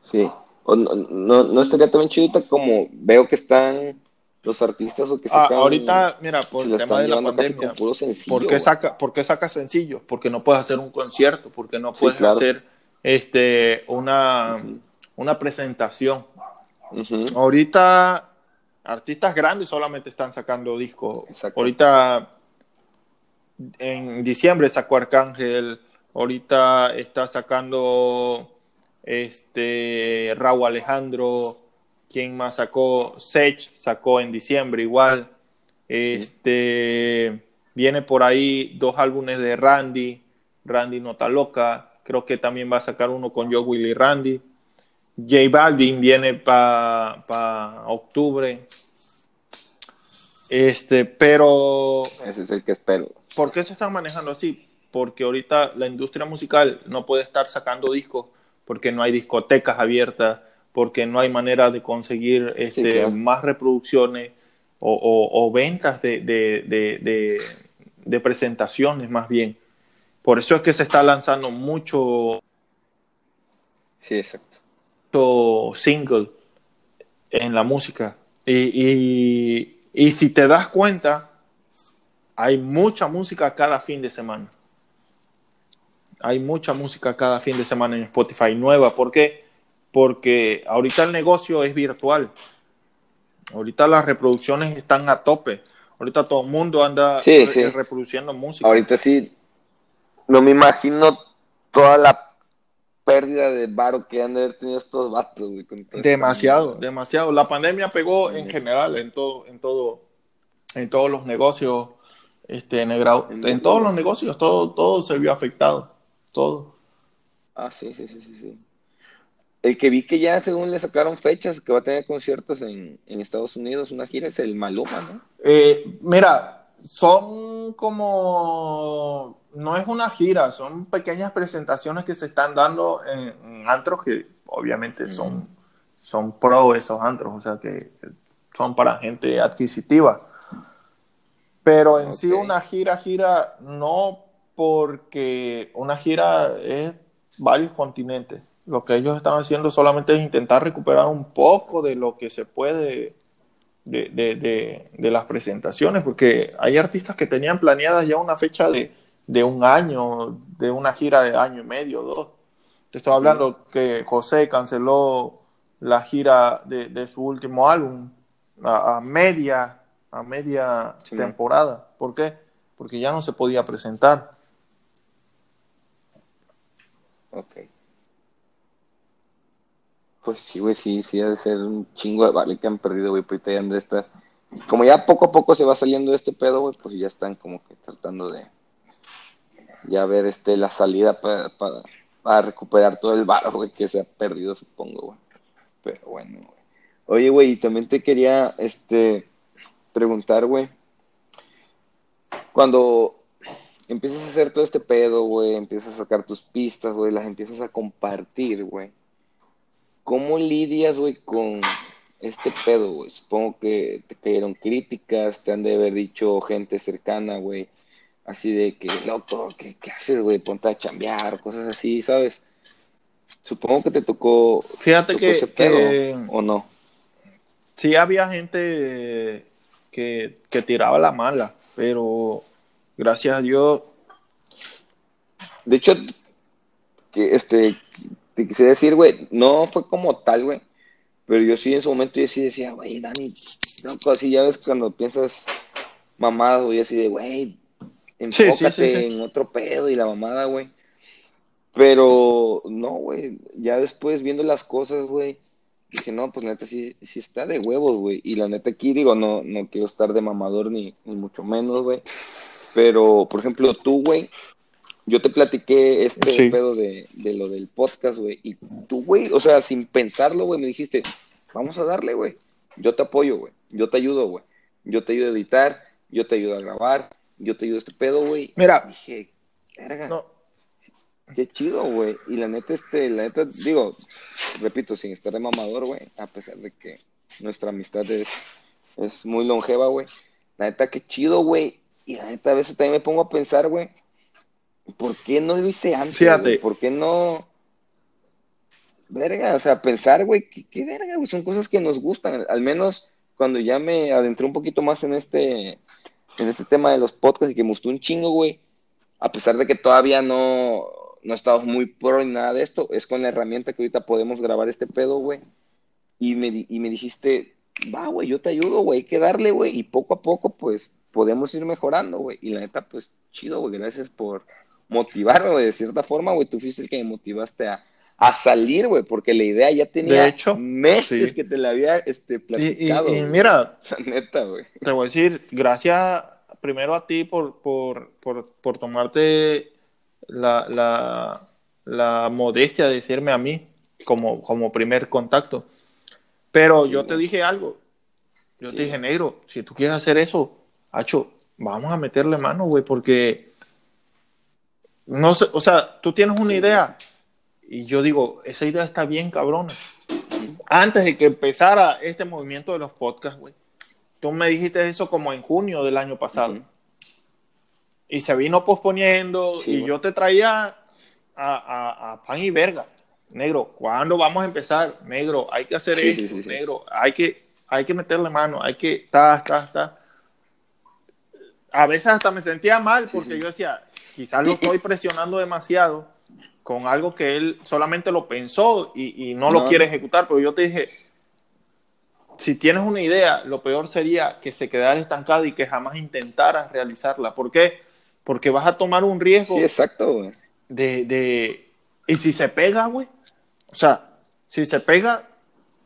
Sí. No, no, estaría también chidita como veo que están los artistas o que Ah, sacan. ahorita, mira, por el tema de la pandemia, sencillo, ¿por qué, saca, ¿por qué saca sencillo? Porque no puedes hacer un concierto, porque no Sí, puedes claro. hacer este, una, una presentación. Ahorita, artistas grandes solamente están sacando discos. Exacto. Ahorita, en diciembre sacó Arcángel, ahorita está sacando este Raúl Alejandro, quien más sacó? Sech sacó en diciembre igual. Este viene por ahí dos álbumes de Randy, Randy Nota Loca, creo que también va a sacar uno con Joe Willy Randy. J Balvin viene para octubre. Este, pero Ese es el que espero. ¿Por qué se están manejando así? Porque ahorita la industria musical no puede estar sacando discos porque no hay discotecas abiertas, porque no hay manera de conseguir este, claro. más reproducciones o, o- o ventas de, de- de- de- de presentaciones más bien. Por eso es que se está lanzando mucho, Sí, exacto. mucho single en la música. Y, y- y si te das cuenta, hay mucha música cada fin de semana. Hay mucha música cada fin de semana en Spotify nueva. ¿Por qué? Porque ahorita el negocio es virtual. Ahorita las reproducciones están a tope. Ahorita todo el mundo anda Sí, re- sí. reproduciendo música. Ahorita sí, no me imagino toda la pérdida de varo que han de haber tenido estos vatos, güey. Demasiado, demasiado. La pandemia pegó en general en todo, en todo, en todos los negocios, este, en, el En en todo. todos los negocios, todo, todo se vio afectado, todo. Ah, sí, sí, sí, sí, sí. El que vi que ya según le sacaron fechas, que va a tener conciertos en, en Estados Unidos, una gira, es el Maluma, ¿no? Eh, mira, son como, no es una gira, son pequeñas presentaciones que se están dando en, en antros que obviamente son, son pro esos antros, o sea que son para gente adquisitiva. Pero en sí una gira, gira, no porque una gira es varios continentes. Lo que ellos están haciendo solamente es intentar recuperar un poco de lo que se puede de, de- de- de las presentaciones, porque hay artistas que tenían planeadas ya una fecha de, de un año, de una gira de año y medio, dos. Te estoy hablando que José canceló la gira de, de su último álbum a, a media, a media Sí. temporada. ¿Por qué? Porque ya no se podía presentar. Ok. Pues sí, güey, sí, sí, ha de ser un chingo de vale que han perdido, güey, pues ya han de estar. Como ya poco a poco se va saliendo de este pedo, güey, pues ya están como que tratando de ya ver este la salida para, para, para recuperar todo el varo, güey, que se ha perdido, supongo, güey. Pero bueno, güey. Oye, güey, y también te quería, este, preguntar, güey, cuando empiezas a hacer todo este pedo, güey, empiezas a sacar tus pistas, güey, las empiezas a compartir, güey. ¿Cómo lidias, güey, con este pedo, güey? Supongo que te cayeron críticas, te han de haber dicho gente cercana, güey, así de que, loco, ¿qué, qué haces, güey? Ponte a chambear, cosas así, ¿sabes? Supongo que te tocó, Fíjate tocó que, ese pedo, que ¿o no? sí había gente que, que tiraba la mala, pero gracias a Dios De hecho, que este, te quise decir, güey, no fue como tal, güey, pero yo sí en su momento yo sí decía, güey, Dani, loco, así ya ves cuando piensas mamado, güey, así de, güey, sí, enfócate sí, sí. en otro pedo y la mamada, güey. Pero no, güey, ya después viendo las cosas, güey, dije, no, pues neta sí, sí está de huevos, güey. Y la neta aquí digo, no, no quiero estar de mamador ni, ni mucho menos, güey. Pero, por ejemplo, tú, güey, yo te platiqué este Sí. pedo de, de lo del podcast, güey. Y tú, güey, o sea, sin pensarlo, güey, me dijiste, vamos a darle, güey. Yo te apoyo, güey. Yo te ayudo, güey. Yo te ayudo a editar, yo te ayudo a grabar, yo te ayudo a este pedo, güey. Mira. Dije, verga, no, qué chido, güey. Y la neta, este, la neta, digo, repito, sin estar de mamador, güey, a pesar de que nuestra amistad es, es muy longeva, güey. La neta, qué chido, güey. Y a veces también me pongo a pensar, güey, ¿por qué no lo hice antes? Fíjate. ¿Por qué no? Verga, o sea, pensar, güey, ¿qué, qué verga, güey? Son cosas que nos gustan. Al menos cuando ya me adentré un poquito más en este, en este tema de los podcasts y que me gustó un chingo, güey, a pesar de que todavía no, no estamos muy pro ni nada de esto, es con la herramienta que ahorita podemos grabar este pedo, güey. Y me, y me dijiste, va, güey, yo te ayudo, güey, hay que darle, güey, y poco a poco, pues, podemos ir mejorando, güey. Y la neta, pues, chido, güey, gracias por motivarme, güey, de cierta forma, güey, tú fuiste el que me motivaste a, a salir, güey, porque la idea ya tenía De hecho, meses sí. que te la había este, Y, y- platicado. y mira, La neta, güey. te voy a decir, gracias primero a ti por, por, por, por tomarte la, la, la modestia de decirme a mí como, como primer contacto. Pero Sí, yo te dije algo. Yo Sí. te dije, negro, si tú quieres hacer eso, Hacho, vamos a meterle mano, güey, porque no sé, o sea, tú tienes una idea y yo digo, esa idea está bien cabrona. Antes de que empezara este movimiento de los podcasts, güey, tú me dijiste eso como en junio del año pasado. Y se vino posponiendo Sí, y yo te traía a, a- a pan y verga. Negro, ¿cuándo vamos a empezar? Negro, hay que hacer Sí, esto, sí. negro, hay que, hay que meterle mano, hay que, ta, ta, ta. A veces hasta me sentía mal porque sí. yo decía, quizás lo estoy presionando demasiado con algo que él solamente lo pensó y, y no lo quiere ejecutar, pero yo te dije, si tienes una idea, lo peor sería que se quedara estancada y que jamás intentaras realizarla. ¿Por qué? Porque vas a tomar un riesgo Sí, exacto, güey. de, de... Y si se pega, güey. O sea, si se pega,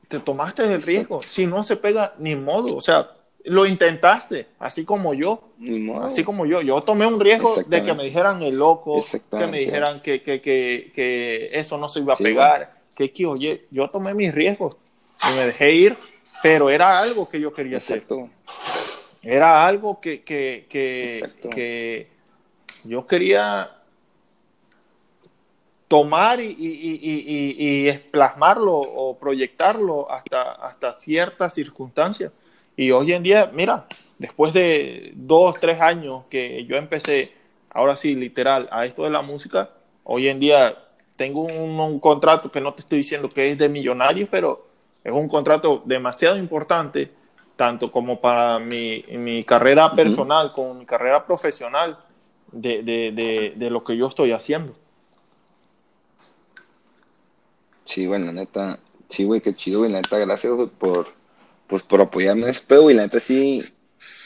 te tomaste el riesgo. Si no se pega, ni modo. O sea, lo intentaste, así como yo. Así como yo. Yo tomé un riesgo de que me dijeran el loco, que me dijeran que, que, que, que eso no se iba a Sí, pegar. Que, que, oye, yo tomé mis riesgos y me dejé ir, pero era algo que yo quería hacer. Exacto. Era algo que, que, que, yo quería tomar y, y, y, y, y plasmarlo o proyectarlo hasta, hasta ciertas circunstancias. Y hoy en día, mira, después de dos, tres años que yo empecé, ahora sí, literal, a esto de la música, hoy en día tengo un, un contrato que no te estoy diciendo que es de millonarios, pero es un contrato demasiado importante, tanto como para mi, mi carrera personal como mi carrera profesional de, de, de, de lo que yo estoy haciendo. Sí, la neta. Sí, güey, qué chido, güey. Neta, gracias por, pues, por apoyarme en ese pedo, güey. La neta, sí.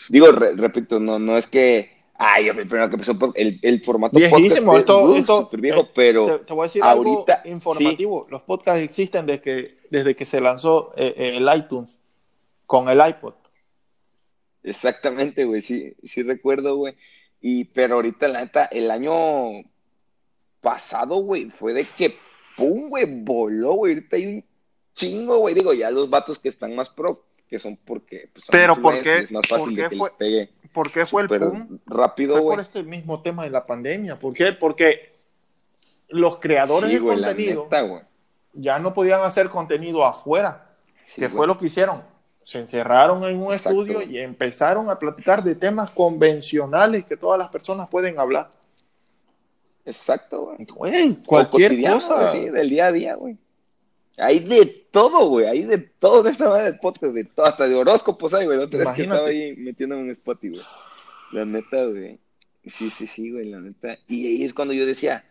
Digo, re- repito, no, no es que. Ay, yo fui el primero que empezó el, el formato Viejísimo, podcast, esto, uh, esto viejo, eh, pero te, te voy a decir ahorita algo informativo. Los podcasts existen desde que, desde que se lanzó eh, eh, el iTunes con el iPod. Exactamente, güey, sí, sí recuerdo, güey. Y, pero ahorita, la neta, el año pasado, güey, fue de que, pum, güey, voló, güey. Ahorita hay un chingo, güey. Digo, ya los vatos que están más pro, que son porque, pues, son Pero, ¿por qué- Es más por fácil qué de que fue- les pegue ¿Por qué fue el boom? rápido, Fue por este mismo tema de la pandemia. ¿Por qué? Porque los creadores Sí, de contenido neta, ya no podían hacer contenido afuera, Sí, que fue lo que hicieron. Se encerraron en un Exacto. estudio y empezaron a platicar de temas convencionales que todas las personas pueden hablar. Exacto, güey. Cualquier cosa. güey, sí, del día a día, güey. Hay de todo, güey. Hay de todo de esta manera de podcast, de todo, hasta de horóscopos hay, güey. La otra vez que estaba ahí metiéndome en Spotify, güey. La neta, güey. Sí, sí, sí, güey, la neta. Y ahí es cuando yo decía,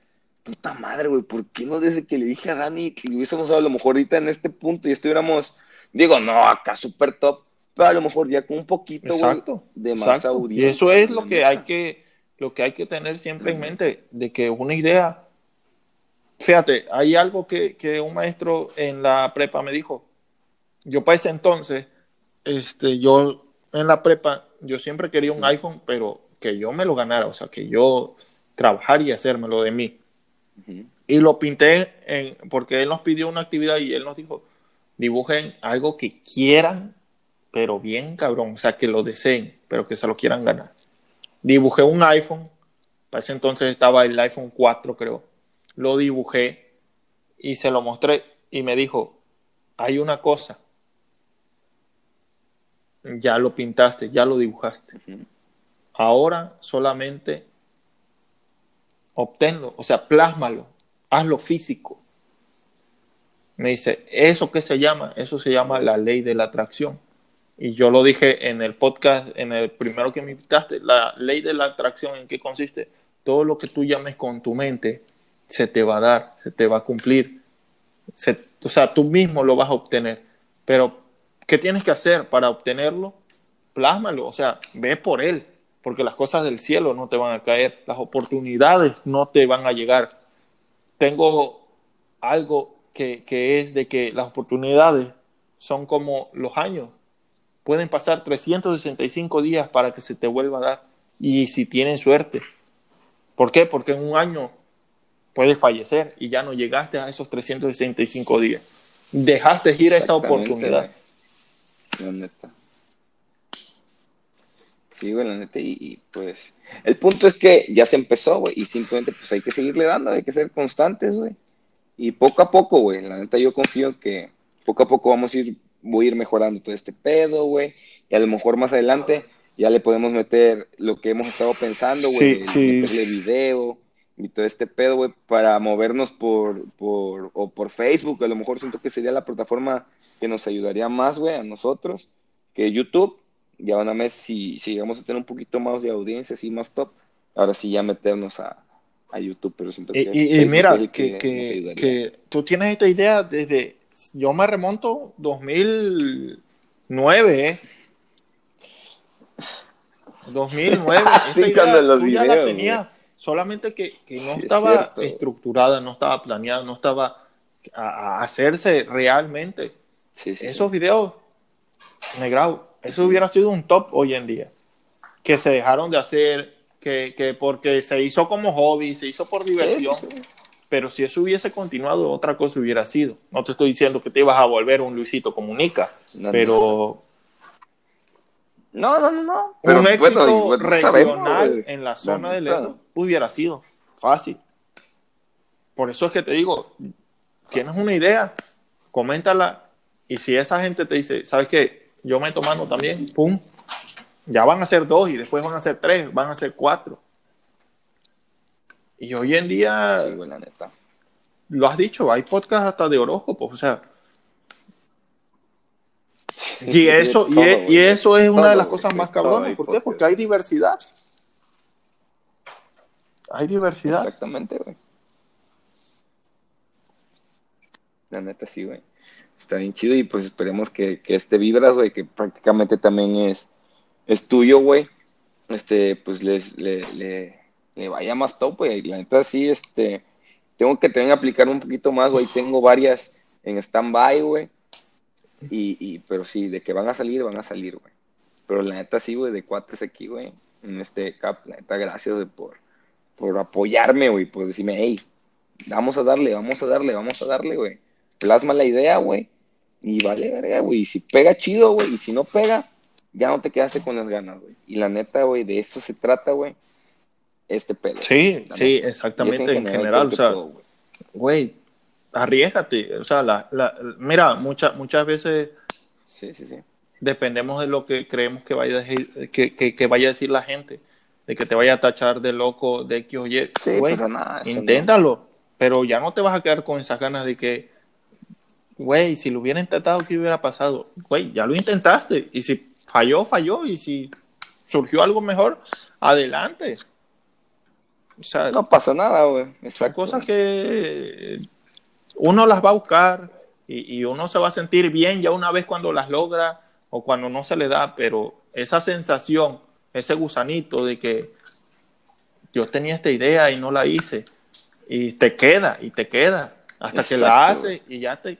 puta madre, güey, ¿por qué no desde que le dije a Dani que hubiésemos a lo mejor ahorita en este punto y estuviéramos, digo, no, acá súper top, pero a lo mejor ya con un poquito, güey, Exacto. de más exacto. audiencia. Y eso es lo que neta. hay que, lo que hay que tener siempre en mente, de que una idea. Fíjate, hay algo que, que un maestro en la prepa me dijo. Yo para ese entonces, este, yo en la prepa, yo siempre quería un iPhone, pero que yo me lo ganara, o sea, que yo trabajar y hacérmelo de mí. Y lo pinté en, porque él nos pidió una actividad y él nos dijo, dibujen algo que quieran, pero bien cabrón, o sea, que lo deseen, pero que se lo quieran ganar. Dibujé un iPhone, para ese entonces estaba el iPhone 4 creo, lo dibujé y se lo mostré y me dijo, hay una cosa, ya lo pintaste, ya lo dibujaste, ahora solamente obténlo, o sea, plásmalo, hazlo físico. Me dice, ¿eso qué se llama? Eso se llama la ley de la atracción. y yo lo dije en el podcast, en el primero que me invitaste, la ley de la atracción, ¿en qué consiste? Todo lo que tú llames con tu mente se te va a dar, se te va a cumplir. o sea, tú mismo lo vas a obtener. Pero, ¿qué tienes que hacer para obtenerlo? Plásmalo, o sea, ve por él, porque las cosas del cielo no te van a caer, las oportunidades no te van a llegar. Tengo algo que, que es de que las oportunidades son como los años. Pueden pasar 365 días para que se te vuelva a dar. Y si tienen suerte. ¿Por qué? Porque en un año puedes fallecer y ya no llegaste a esos 365 días. Dejaste ir a esa oportunidad. La neta. Sí, güey, la neta. Y, pues el punto es que ya se empezó, güey. Y simplemente pues hay que seguirle dando, hay que ser constantes, güey. Y poco a poco, güey. La neta yo confío que poco a poco vamos a ir, voy a ir mejorando todo este pedo, güey. Y a lo mejor más adelante ya le podemos meter lo que hemos estado pensando, güey. Sí, meterle video y todo este pedo, güey, para movernos por, por, o por Facebook. A lo mejor siento que sería la plataforma que nos ayudaría más, güey, a nosotros, que YouTube. Ya van a ver si, si llegamos a tener un poquito más de audiencia, así más top, ahora sí ya meternos a, a YouTube, pero siento que... Y, mira, que, que, que, tú tienes esta idea desde... Yo me remonto 2009, ¿eh? 2009, esta idea tú ya la tenías solamente que, no estaba estructurada, no estaba planeada, no estaba a, hacerse realmente. Esos videos, Negrau, eso hubiera sido un top hoy en día. Que se dejaron de hacer, que, que porque se hizo como hobby, se hizo por diversión. Pero si eso hubiese continuado, otra cosa hubiera sido. No te estoy diciendo que te ibas a volver un Luisito Comunica, pero no, no, no, no. un éxito regional en la zona de León hubiera sido fácil. Por eso es que te digo, tienes una idea, coméntala y si esa gente te dice, ¿sabes qué? Yo me mano también, pum, ya van a ser dos y después van a ser tres, van a ser cuatro. Y hoy en día, sí, neta. lo has dicho, hay podcast hasta de horóscopos, o sea, y eso, y, eso es una de las cosas más cabronas. ¿Por qué? Porque hay diversidad. Hay diversidad. Exactamente, güey. La neta sí, güey. Está bien chido y pues esperemos que, que este Vibras, güey, que prácticamente también es, es tuyo, güey. Este, pues les, le, le, vaya más top, güey. La neta sí, este, tengo que que aplicar un poquito más, güey. Tengo varias en stand-by, güey y, y, pero sí, de que van a salir, van a salir, güey. Pero la neta sí, güey, de cuates aquí, güey, en este cap, la neta, gracias, güey, por, por apoyarme, güey, por decirme, hey, vamos a darle, vamos a darle, vamos a darle, güey. Plasma la idea, güey. Y vale, verga, güey. Y si pega chido, güey, y si no pega, ya no te quedaste con las ganas, güey. Y la neta, güey, de eso se trata, güey. Este pedo. Sí, sí, exactamente, en general, o sea, güey, arriesgate. O sea, la, la, mira, muchas muchas veces sí, sí, sí. dependemos de lo que creemos que vaya, a decir, que, que, que, vaya a decir la gente, de que te vaya a tachar de loco, de X o Y. güey, inténtalo, pero ya no te vas a quedar con esas ganas de que, güey, si lo hubiera intentado, ¿qué hubiera pasado? Güey, ya lo intentaste, y si falló, falló, y si surgió algo mejor, adelante. O sea, no pasa nada, güey. Son cosas que uno las va a buscar y, uno se va a sentir bien ya una vez cuando las logra o cuando no se le da, pero esa sensación, ese gusanito de que yo tenía esta idea y no la hice, y te queda, y te queda, hasta que la haces y ya te,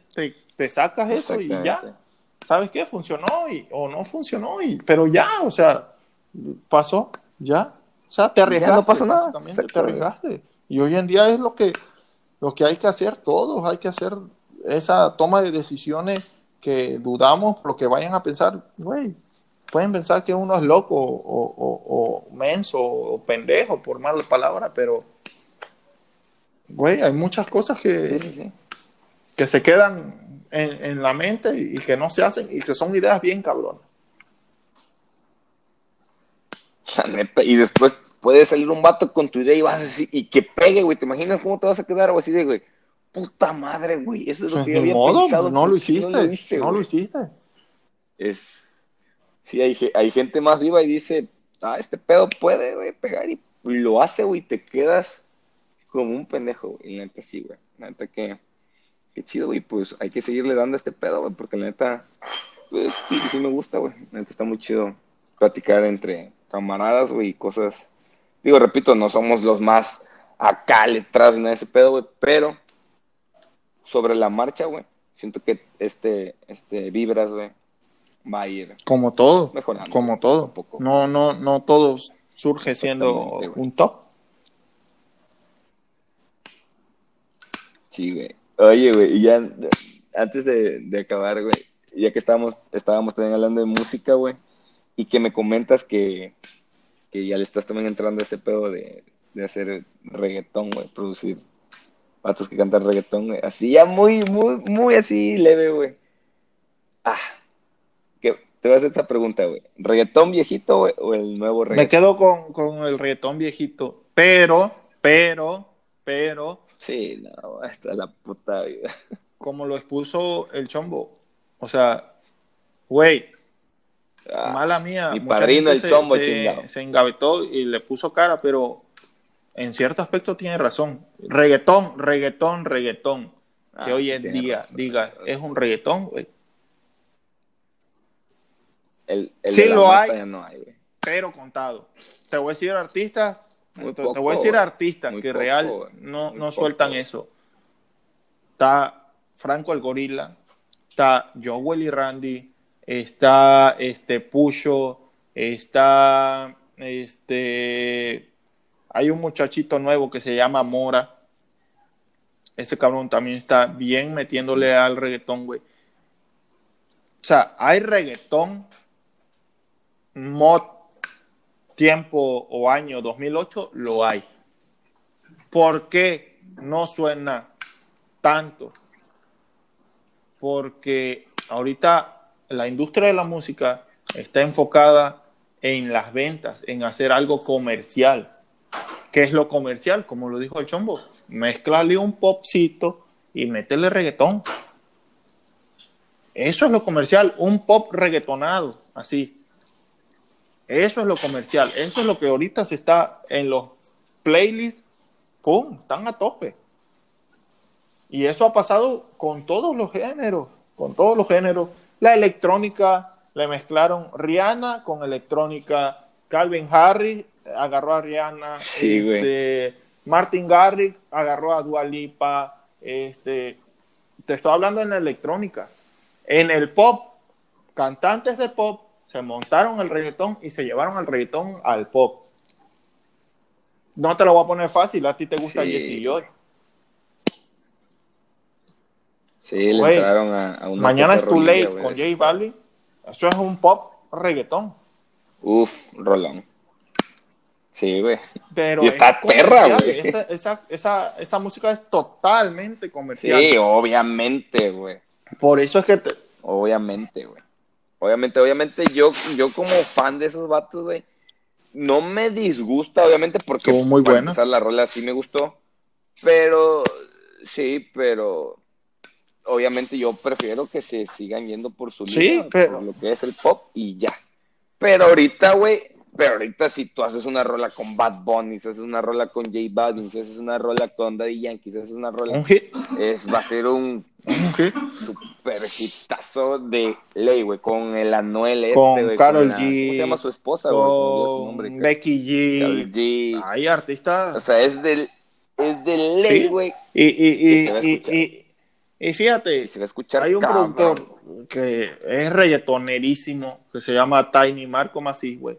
te, sacas eso y ya. ¿Sabes qué? Funcionó y, o no funcionó, y, pero ya, o sea, pasó, ya. O sea, te arriesgaste. no pasa nada. Te arriesgaste. Y hoy en día es lo que, lo que hay que hacer todos, hay que hacer esa toma de decisiones que dudamos lo que vayan a pensar, güey, pueden pensar que uno es loco o, menso o pendejo, por mala palabra, pero, güey, hay muchas cosas que, que se quedan en, en, la mente y que no se hacen y que son ideas bien cabronas. Y después puede salir un vato con tu idea y vas a decir, y que pegue, güey, ¿te imaginas cómo te vas a quedar? O así de, güey, puta madre, güey, eso es lo pues que yo había modo, pensado. No lo hiciste, no lo, hice, no lo hiciste. Es, Sí, hay, hay gente más viva y dice, ah, este pedo puede, güey, pegar y, lo hace, güey, te quedas como un pendejo, güey. Y la neta sí, güey. La neta que, qué chido, güey. Pues hay que seguirle dando a este pedo, güey, porque la neta, pues sí, sí me gusta, güey. La neta está muy chido platicar entre camaradas, güey, y cosas. Digo, repito, no somos los más acá letrados en ese pedo, güey, pero sobre la marcha, güey, siento que este, este Vibras, güey, va a ir. Como todo. Mejorando. Como todo. No, no, no todo surge siendo un top. Sí, güey. Oye, güey, y ya antes de, de acabar, güey, ya que estábamos, estábamos también hablando de música, güey, y que me comentas que, que ya le estás también entrando a ese pedo de, de hacer reggaetón, güey, producir vatos que cantan reggaetón, güey. Así ya muy, muy, muy así leve, güey. Ah, que te voy a hacer esta pregunta, güey. ¿Reggaetón viejito güey, o el nuevo reggaetón? Me quedo con, con el reggaetón viejito, pero, pero, pero. Sí, no, hasta la puta vida. Como lo expuso el chombo. O sea, güey, ah, mala mía. Mi padrino el chombo, chingado. Se engavetó y le puso cara, pero en cierto aspecto tiene razón. Reggaetón, reggaetón, reggaetón. que ah, hoy en día diga, es un reggaetón, güey. El, sí lo hay, pero contado. Te voy a decir artistas, te, voy a decir artistas que real no, no sueltan eso. Está Franco el Gorila, está Joel y Randy, está este Pucho, está este hay un muchachito nuevo que se llama Mora. Ese cabrón también está bien metiéndole al reggaetón, güey. O sea, hay reggaetón mod tiempo o año 2008, lo hay. ¿Por qué no suena tanto? Porque ahorita la industria de la música está enfocada en las ventas, en hacer algo comercial. ¿Qué es lo comercial? Como lo dijo el chombo. Mezclale un popcito y métele reggaetón. Eso es lo comercial, un pop reggaetonado, así. Eso es lo comercial, eso es lo que ahorita se está en los playlists, ¡pum! Están a tope. Y eso ha pasado con todos los géneros, con todos los géneros. La electrónica, le mezclaron Rihanna con electrónica, Calvin Harris agarró a Rihanna, este, Martin Garrix agarró a Dualipa, este, te estoy hablando en la electrónica. En el pop, cantantes de pop se montaron el reggaetón y se llevaron el reggaetón al pop. No te lo voy a poner fácil, a ti te gusta Jesse Joy. Sí, le entraron a, una Mañana es Too Late con J Balvin. Eso es un pop reggaetón. Uf, Rolón. Sí, güey. Pero y está perra, güey. Esa, esa, esa, esa, música es totalmente comercial. Sí, obviamente, güey. Por eso es que te... Obviamente, güey. Obviamente, obviamente, yo, yo como fan de esos vatos, güey, no me disgusta, obviamente, porque Estuvo muy buena. la rola sí me gustó. Pero, sí, pero obviamente yo prefiero que se sigan yendo por su línea, por lo que es el pop y ya. Pero ahorita, güey, pero ahorita si tú haces una rola con Bad Bunny, si haces una rola con J Balvin, si haces una rola con Daddy Yankee, si haces una rola... ¿Un hit? Es, va a ser un, super hitazo de ley, güey, con el Anuel este, Con Karol G. ¿Cómo se llama su esposa, güey? Becky G. Karol G. Hay artistas... O sea, es del... Es de ley, güey. Y, y, y, y, fíjate, se va a escuchar hay un productor que es reggaetonerísimo, que se llama Tiny Marco Masí, güey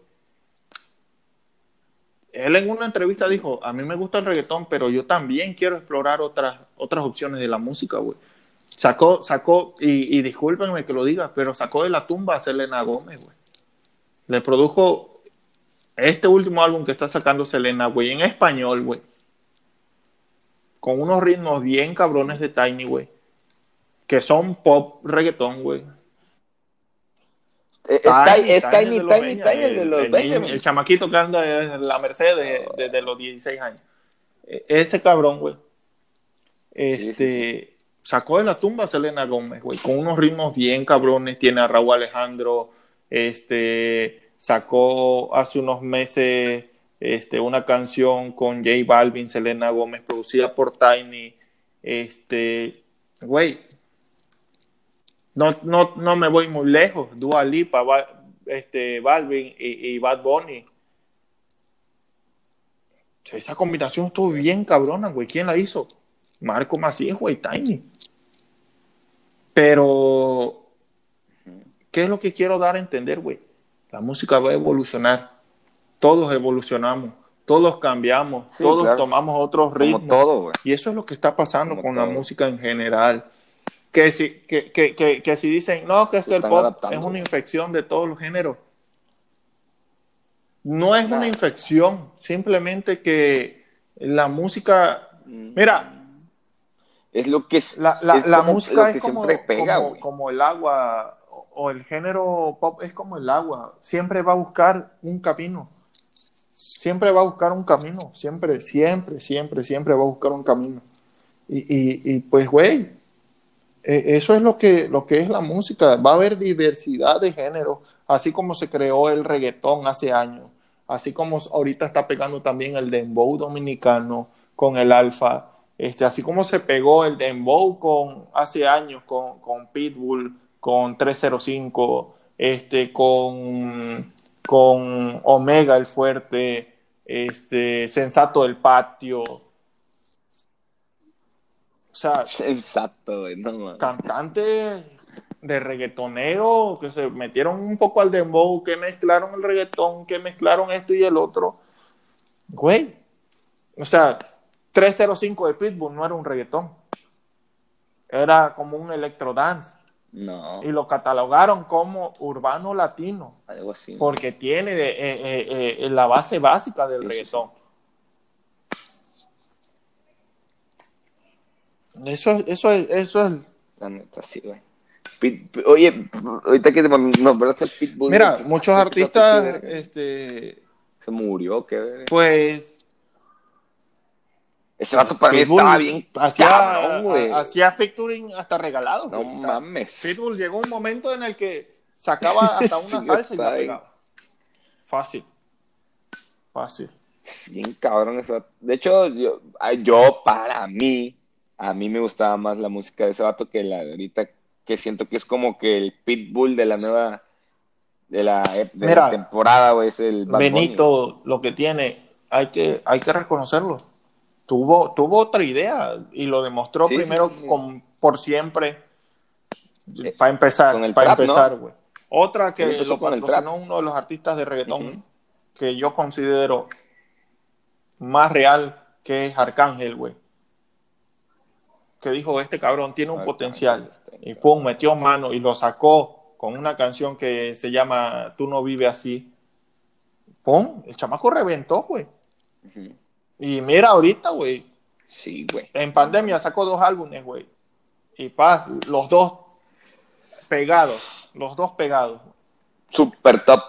él en una entrevista dijo, a mí me gusta el reggaetón, pero yo también quiero explorar otras, otras opciones de la música, güey. Sacó, sacó, y, y discúlpenme que lo diga, pero sacó de la tumba a Selena Gómez, güey. Le produjo este último álbum que está sacando Selena, güey, en español, güey. Con unos ritmos bien cabrones de Tiny, güey. Que son pop reggaetón, güey. Eh, es Tiny, Tiny, Tiny, el de los El chamaquito que anda en la Mercedes desde, los 16 años. E, ese cabrón, güey. Este. Sacó de la tumba a Selena Gómez, güey, con unos ritmos bien cabrones. Tiene a Raúl Alejandro, este, sacó hace unos meses este, una canción con J Balvin, Selena Gómez, producida por Tiny, este, güey, no, no, no me voy muy lejos, Dua Lipa, este, Balvin y, Bad Bunny. Esa combinación estuvo bien cabrona, güey. ¿Quién la hizo? Marco Macías, güey, Tiny. Pero, ¿qué es lo que quiero dar a entender, güey? La música va a evolucionar. Todos evolucionamos, todos cambiamos, todos tomamos otros ritmos. todo, y eso es lo que está pasando con la música en general. Que si, que, que, que, si dicen, no, que es que el pop es una infección de todos los géneros. No es una infección, simplemente que la música, mm. mira, es lo que es, la, la, música es como, pega, como, como, el agua o el género pop es como el agua, siempre va a buscar un camino, siempre va a buscar un camino, siempre, siempre, siempre, siempre va a buscar un camino. Y, y, y pues, güey, e, eso es lo que, lo que es la música. Va a haber diversidad de géneros, así como se creó el reggaetón hace años, así como ahorita está pegando también el dembow dominicano con el alfa, este, así como se pegó el dembow con, hace años con, con Pitbull, con 305, este, con, con Omega el fuerte, este, Sensato del patio, o sea, Exacto, cantantes de reggaetonero que se metieron un poco al dembow, que mezclaron el reggaetón, que mezclaron esto y el otro. Güey. O sea, 305 de Pitbull no era un reggaetón. Era como un electrodance. No. Y lo catalogaron como urbano latino. Algo así. Porque tiene de, eh, eh, eh, la base básica del reggaetón. Eso, eso, es, eso es. La neta, sí, güey. Oye, ahorita que nombraste Pitbull. Mira, muchos artistas, este. Se murió, qué Pues. Ese vato para mí estaba bien. Hacía, hacía featuring hasta regalado. No mames. Pitbull llegó un momento en el que sacaba hasta una salsa y la pegaba. Fácil. Fácil. Bien cabrón eso. De hecho, yo, yo para mí a mí me gustaba más la música de ese vato que la de ahorita, que siento que es como que el pitbull de la nueva, de la, temporada, o es el Benito, lo que tiene, hay que, hay que reconocerlo. Tuvo, tuvo otra idea y lo demostró primero Con, por siempre. Eh, para empezar, para empezar, güey. Otra que lo patrocinó uno de los artistas de reggaetón que yo considero más real que es Arcángel, güey que dijo, este cabrón tiene un potencial. Y pum, metió mano y lo sacó con una canción que se llama Tú no vives así. Pum, el chamaco reventó, güey. Y mira ahorita, güey. Sí, güey. En pandemia sacó dos álbumes, güey. Y paz, los dos pegados, los dos pegados. Super top.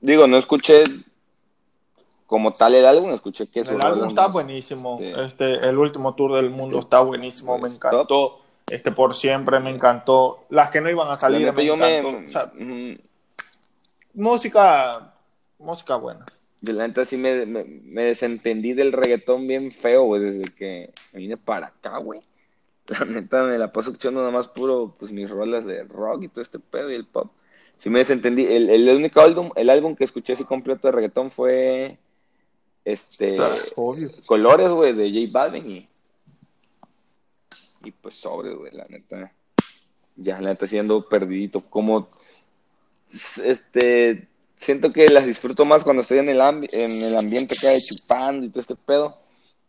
Digo, no escuché como tal el álbum, escuché que El álbum está buenísimo. Este, el último tour del mundo está buenísimo, me encantó. Este por siempre me encantó. Las que no iban a salir me encantó. música, música buena. Yo la neta sí me, me, desentendí del reggaetón bien feo, güey, desde que vine para acá, güey. La neta me la paso escuchando nada más puro, pues mis rolas de rock y todo este pedo y el pop. Sí me desentendí. El, el único álbum, el álbum que escuché así completo de reggaetón fue este, colores, güey, de J Balvin y, y pues sobre, güey, la neta. Ya, la neta, siendo perdidito. Como, este, siento que las disfruto más cuando estoy en el, en el ambiente acá de chupando y todo este pedo.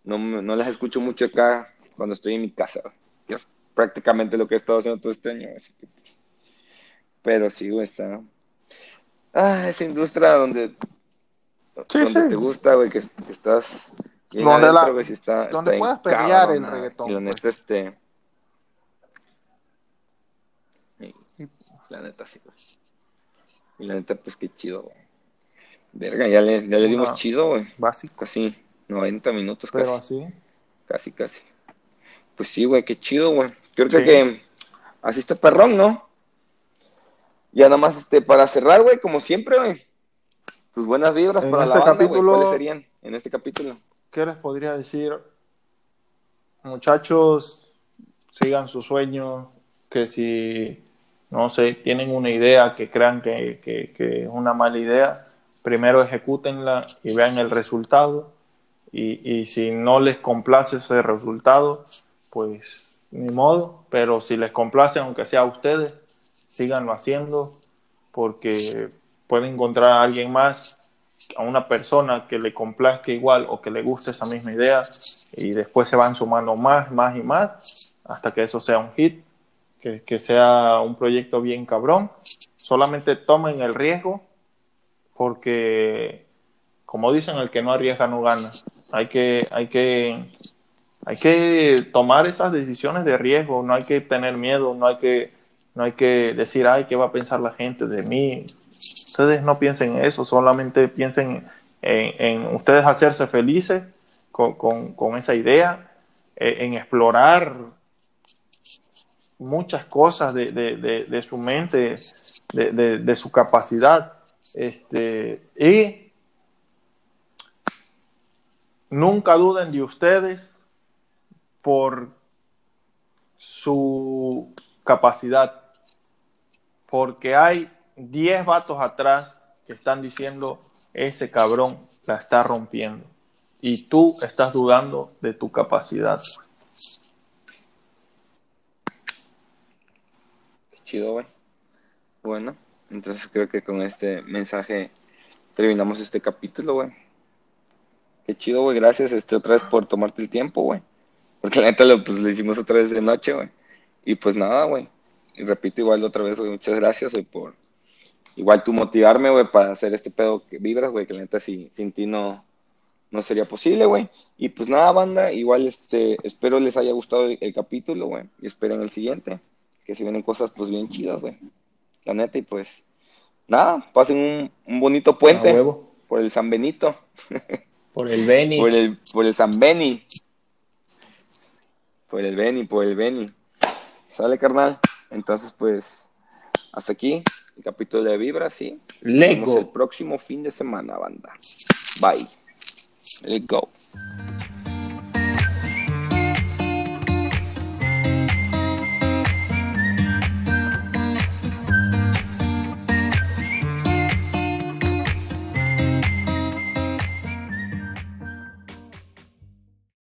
No, no las escucho mucho acá cuando estoy en mi casa, que es prácticamente lo que he estado haciendo todo este año. Así que, pues, pero sí, güey, está. Ah, esa industria donde Sí, donde te gusta, güey, que, estás donde la, está, donde puedas pelear el reggaetón. Y la neta, este... la neta, sí, güey. Y la neta, pues qué chido, güey. Verga, ya le, ya le dimos chido, güey. Básico. Casi 90 minutos, Pero casi. así. Casi, casi. Pues sí, güey, qué chido, güey. Creo que así está perrón, ¿no? ya nada más este, para cerrar, güey, como siempre, güey. Tus buenas vibras En para este la banda, capítulo- ¿Cuáles serían en este capítulo? ¿Qué les podría decir? Muchachos, sigan sus sueños, que si, no sé, tienen una idea que crean que, que- que es una mala idea, primero ejecútenla y vean el resultado. Y, y si no les complace ese resultado, pues ni modo, pero si les complace, aunque sea a ustedes, síganlo haciendo, porque pueden encontrar a alguien más a una persona que le complazca igual o que le guste esa misma idea y después se van sumando más, más y más hasta que eso sea un hit, que, que sea un proyecto bien cabrón. Solamente tomen el riesgo porque, como dicen, el que no arriesga no gana. Hay que, hay que, hay que tomar esas decisiones de riesgo, no hay que tener miedo, no hay que, no hay que decir, ay, ¿qué va a pensar la gente de mí? Ustedes no piensen en eso, solamente piensen en, ustedes hacerse felices con, con- esa idea, eh, en explorar muchas cosas de, de- de- su mente, de su capacidad. Este, y nunca duden de ustedes por su capacidad, porque hay 10 vatos atrás que están diciendo, ese cabrón la está rompiendo. Y tú estás dudando de tu capacidad. Qué chido, güey. Bueno, entonces creo que con este mensaje terminamos este capítulo, güey. Qué chido, güey. Gracias este, otra vez por tomarte el tiempo, güey. Porque la neta lo, pues, lo hicimos otra vez de noche, güey. Y pues nada, güey. Y repito igual otra vez. Muchas gracias, güey, por igual tú motivarme, güey, para hacer este pedo que vibras, güey. Que la neta sin, sin ti no, no sería posible, güey. Y pues nada, banda. Igual este, espero les haya gustado el, el capítulo, güey. Y esperen el siguiente. Que si vienen cosas, pues bien chidas, güey. La neta, y pues nada, pasen un, un bonito puente por el San Benito. Por el Beni. Por el, por el San Beni. Por el Beni, por el Beni. Sale, carnal. Entonces, pues, hasta aquí el capítulo de Vibra, sí. Nos vemos el Lego. próximo fin de semana, banda. Bye. Let's go.